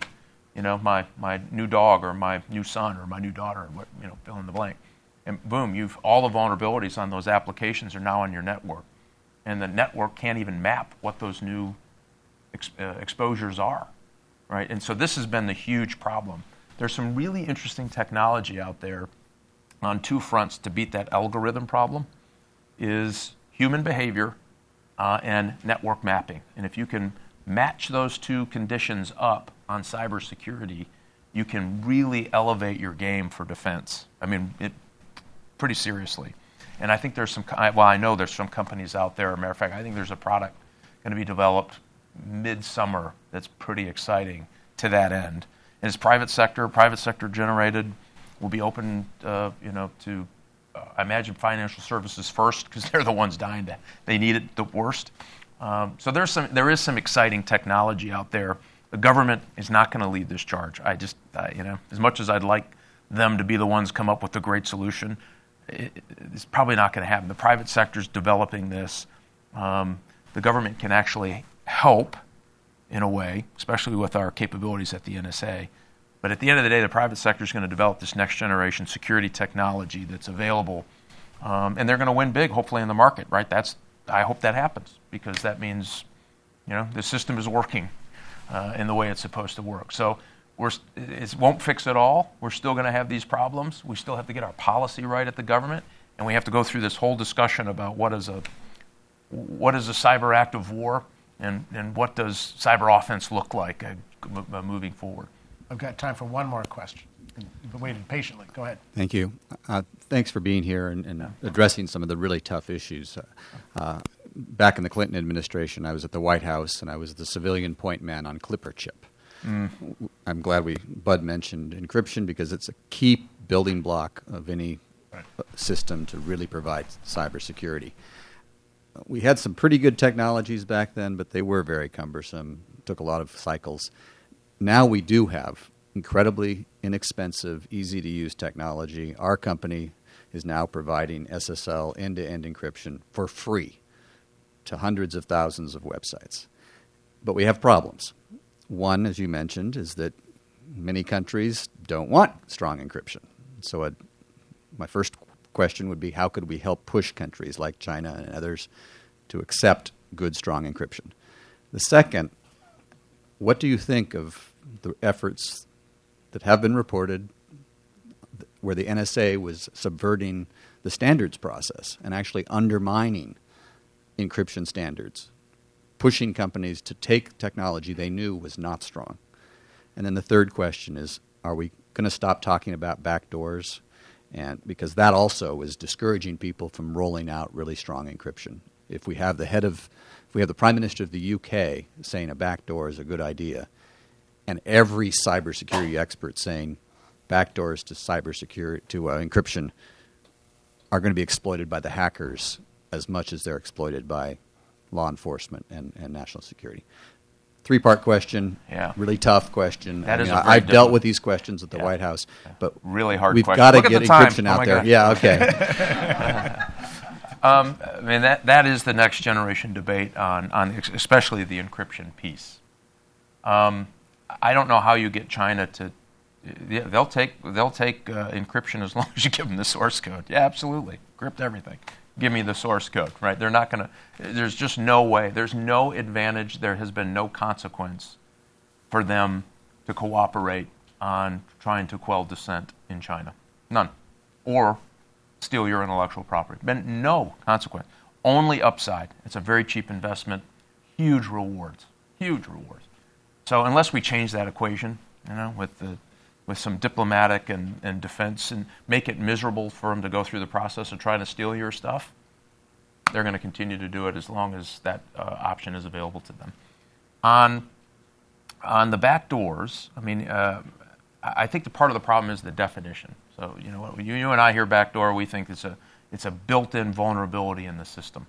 B: you know, my, my new dog or my new son or my new daughter, what, you know, fill in the blank. And boom, you've all the vulnerabilities on those applications are now on your network. And the network can't even map what those new ex- uh, exposures are, right? And so this has been the huge problem. There's some really interesting technology out there on two fronts to beat that algorithm problem is human behavior uh, and network mapping. And if you can match those two conditions up on cybersecurity, you can really elevate your game for defense. I mean, it, pretty seriously. And I think there's some, well, I know there's some companies out there. matter of fact, I think there's a product going to be developed midsummer that's pretty exciting to that end. And it's private sector, private sector generated, will be open, uh, you know, to, uh, I imagine financial services first because they're the ones dying to, they need it the worst. Um, so there's some, there is some exciting technology out there the government is not going to lead this charge. I just, uh, you know, as much as I'd like them to be the ones come up with the great solution, it's probably not going to happen. The private sector is developing this. Um, the government can actually help in a way, especially with our capabilities at the NSA. But at the end of the day, the private sector is going to develop this next generation security technology that's available, um, and they're going to win big, hopefully, in the market. Right? That's I hope that happens because that means, you know, the system is working uh, in the way it's supposed to work. So we're, it won't fix it all. We're still going to have these problems. We still have to get our policy right at the government, and we have to go through this whole discussion about what is a what is a cyber act of war and, and what does cyber offense look like uh, uh, moving forward.
A: I've got time for one more question. You've been waiting patiently. Go ahead.
I: Thank you. Uh, thanks for being here and, and, addressing some of the really tough issues. Uh, back in the Clinton administration, I was at the White House and I was the civilian point man on ClipperChip. Mm. I'm glad we Bud mentioned encryption because it's a key building block of any right. system to really provide cybersecurity. We had some pretty good technologies back then, but they were very cumbersome. Took a lot of cycles. Now we do have incredibly inexpensive, easy to use technology. Our company is now providing SSL end to end encryption for free to hundreds of thousands of websites. But we have problems. One, as you mentioned, is that many countries don't want strong encryption. So, my first question would be how could we help push countries like China and others to accept good, strong encryption? The second, what do you think of the efforts that have been reported where the NSA was subverting the standards process and actually undermining encryption standards pushing companies to take technology they knew was not strong. And then the third question is are we going to stop talking about backdoors? And because that also is discouraging people from rolling out really strong encryption. If we have the head of, if we have the prime minister of the UK saying a backdoor is a good idea, and every cybersecurity expert saying backdoors to cybersecurity to uh, encryption are going to be exploited by the hackers as much as they're exploited by law enforcement and, and national security. Three part question.
B: Yeah.
I: Really tough question.
B: That
I: I
B: is
I: mean,
B: I,
I: have dealt with these questions at the
B: yeah.
I: White House, but
B: really hard.
I: We've got to
B: get
I: encryption
B: oh
I: out there.
B: God.
I: Yeah. Okay. (laughs) (laughs)
B: um, I mean that that is the next generation debate on on especially the encryption piece. Um, I don't know how you get China to. Yeah, they'll take they'll take uh, encryption as (laughs) long as you give them the source code. Yeah, absolutely, encrypt everything give me the source code, right? They're not going to, there's just no way. There's no advantage. There has been no consequence for them to cooperate on trying to quell dissent in China. None. Or steal your intellectual property. Been no consequence. Only upside. It's a very cheap investment. Huge rewards. Huge rewards. So unless we change that equation, you know, with the with some diplomatic and, and defense and make it miserable for them to go through the process of trying to steal your stuff, they're going to continue to do it as long as that uh, option is available to them. On, on the back doors, I mean, uh, I think the part of the problem is the definition. So, you know, you, you and I hear back door, we think it's a, it's a built in vulnerability in the system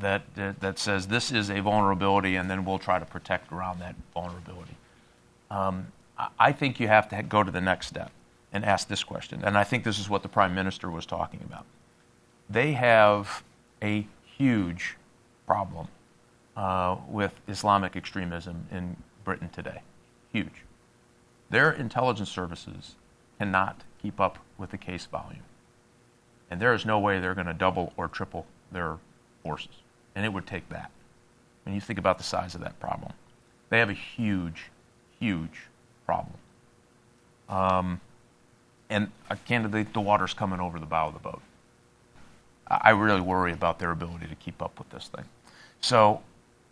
B: that, that, that, says this is a vulnerability and then we'll try to protect around that vulnerability. Um, I think you have to go to the next step and ask this question. And I think this is what the Prime Minister was talking about. They have a huge problem uh, with Islamic extremism in Britain today. Huge. Their intelligence services cannot keep up with the case volume. And there is no way they're going to double or triple their forces. And it would take that. When you think about the size of that problem, they have a huge, huge problem. Um, and uh, candidly, the water's coming over the bow of the boat. I really worry about their ability to keep up with this thing. So,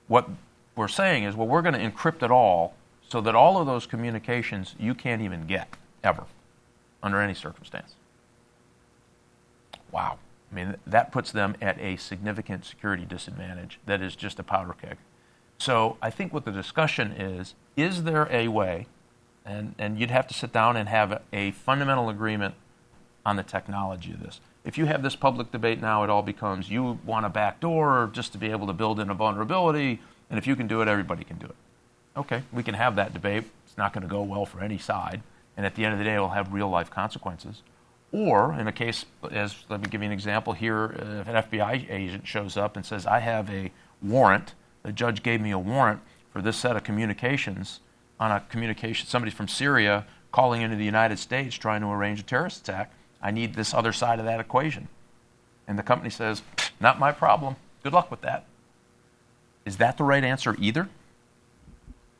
B: what we're saying is, well, we're going to encrypt it all so that all of those communications you can't even get ever under any circumstance. Wow. I mean, that puts them at a significant security disadvantage that is just a powder keg. So, I think what the discussion is is there a way and, and you'd have to sit down and have a, a fundamental agreement on the technology of this. If you have this public debate now, it all becomes you want a backdoor just to be able to build in a vulnerability, and if you can do it, everybody can do it. Okay, we can have that debate. It's not going to go well for any side, and at the end of the day, it will have real life consequences. Or, in a case, as let me give you an example here, if an FBI agent shows up and says, I have a warrant, the judge gave me a warrant for this set of communications on a communication, somebody from Syria calling into the United States trying to arrange a terrorist attack. I need this other side of that equation. And the company says, Not my problem. Good luck with that. Is that the right answer either?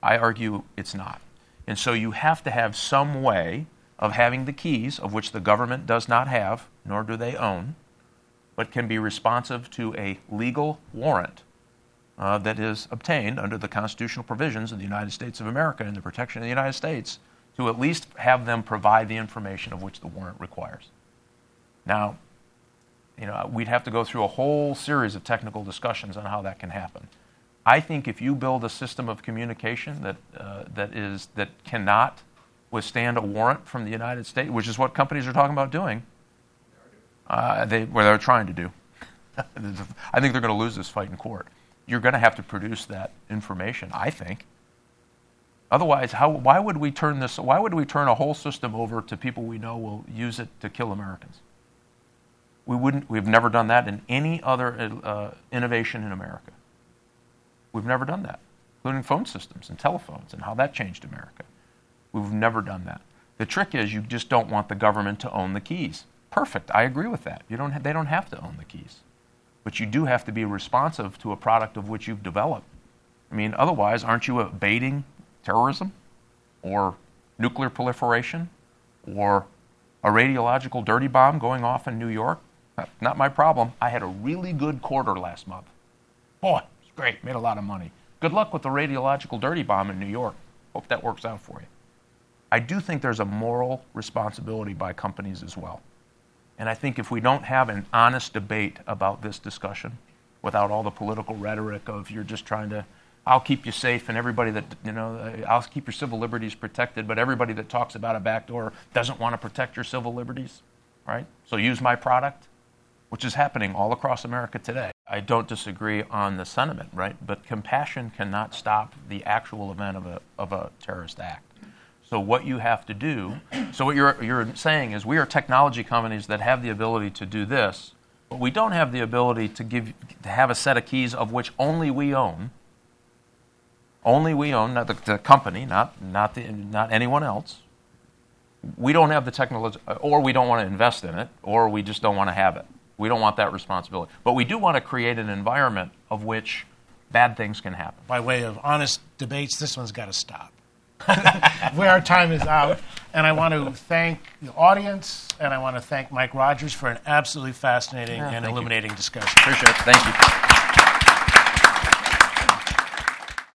B: I argue it's not. And so you have to have some way of having the keys, of which the government does not have, nor do they own, but can be responsive to a legal warrant uh, that is obtained under the constitutional provisions of the United States of America and the protection of the United States to at least have them provide the information of which the warrant requires. Now, you know, we'd have to go through a whole series of technical discussions on how that can happen. I think if you build a system of communication that, uh, that, is, that cannot withstand a warrant from the United States, which is what companies are talking about doing, uh, they, what they're trying to do. (laughs) I think they're going to lose this fight in court. You're going to have to produce that information, I think. Otherwise, how, why would we turn this? Why would we turn a whole system over to people we know will use it to kill Americans? We wouldn't. We've never done that in any other uh, innovation in America. We've never done that, including phone systems and telephones and how that changed America. We've never done that. The trick is you just don't want the government to own the keys. Perfect. I agree with that. You don't they don't have to own the keys. But you do have to be responsive to a product of which you've developed. I mean, otherwise, aren't you abating terrorism or nuclear proliferation or a radiological dirty bomb going off in New York? Not my problem. I had a really good quarter last month. Boy, it's great. Made a lot of money. Good luck with the radiological dirty bomb in New York. Hope that works out for you. I do think there's a moral responsibility by companies as well. And I think if we don't have an honest debate about this discussion, without all the political rhetoric of you're just trying to, I'll keep you safe, and everybody that, you know, I'll keep your civil liberties protected, but everybody that talks about a backdoor doesn't want to protect your civil liberties, right? So use my product, which is happening all across America today. I don't disagree on the sentiment, right? But compassion cannot stop the actual event of a, of a terrorist act. So what you have to do, so what you're, you're saying is we are technology companies that have the ability to do this, but we don't have the ability to give to have a set of keys of which only we own. Only we own, not the, the company, not not the, not anyone else. We don't have the technology, or we don't want to invest in it, or we just don't want to have it. We don't want that responsibility. But we do want to create an environment of which bad things can happen.
A: By way of honest debates, this one's got to stop. (laughs) where our time is out. And I want to thank the audience and I want to thank Mike Rogers for an absolutely fascinating
B: yeah,
A: and illuminating
B: you.
A: discussion.
B: Appreciate it. Thank you.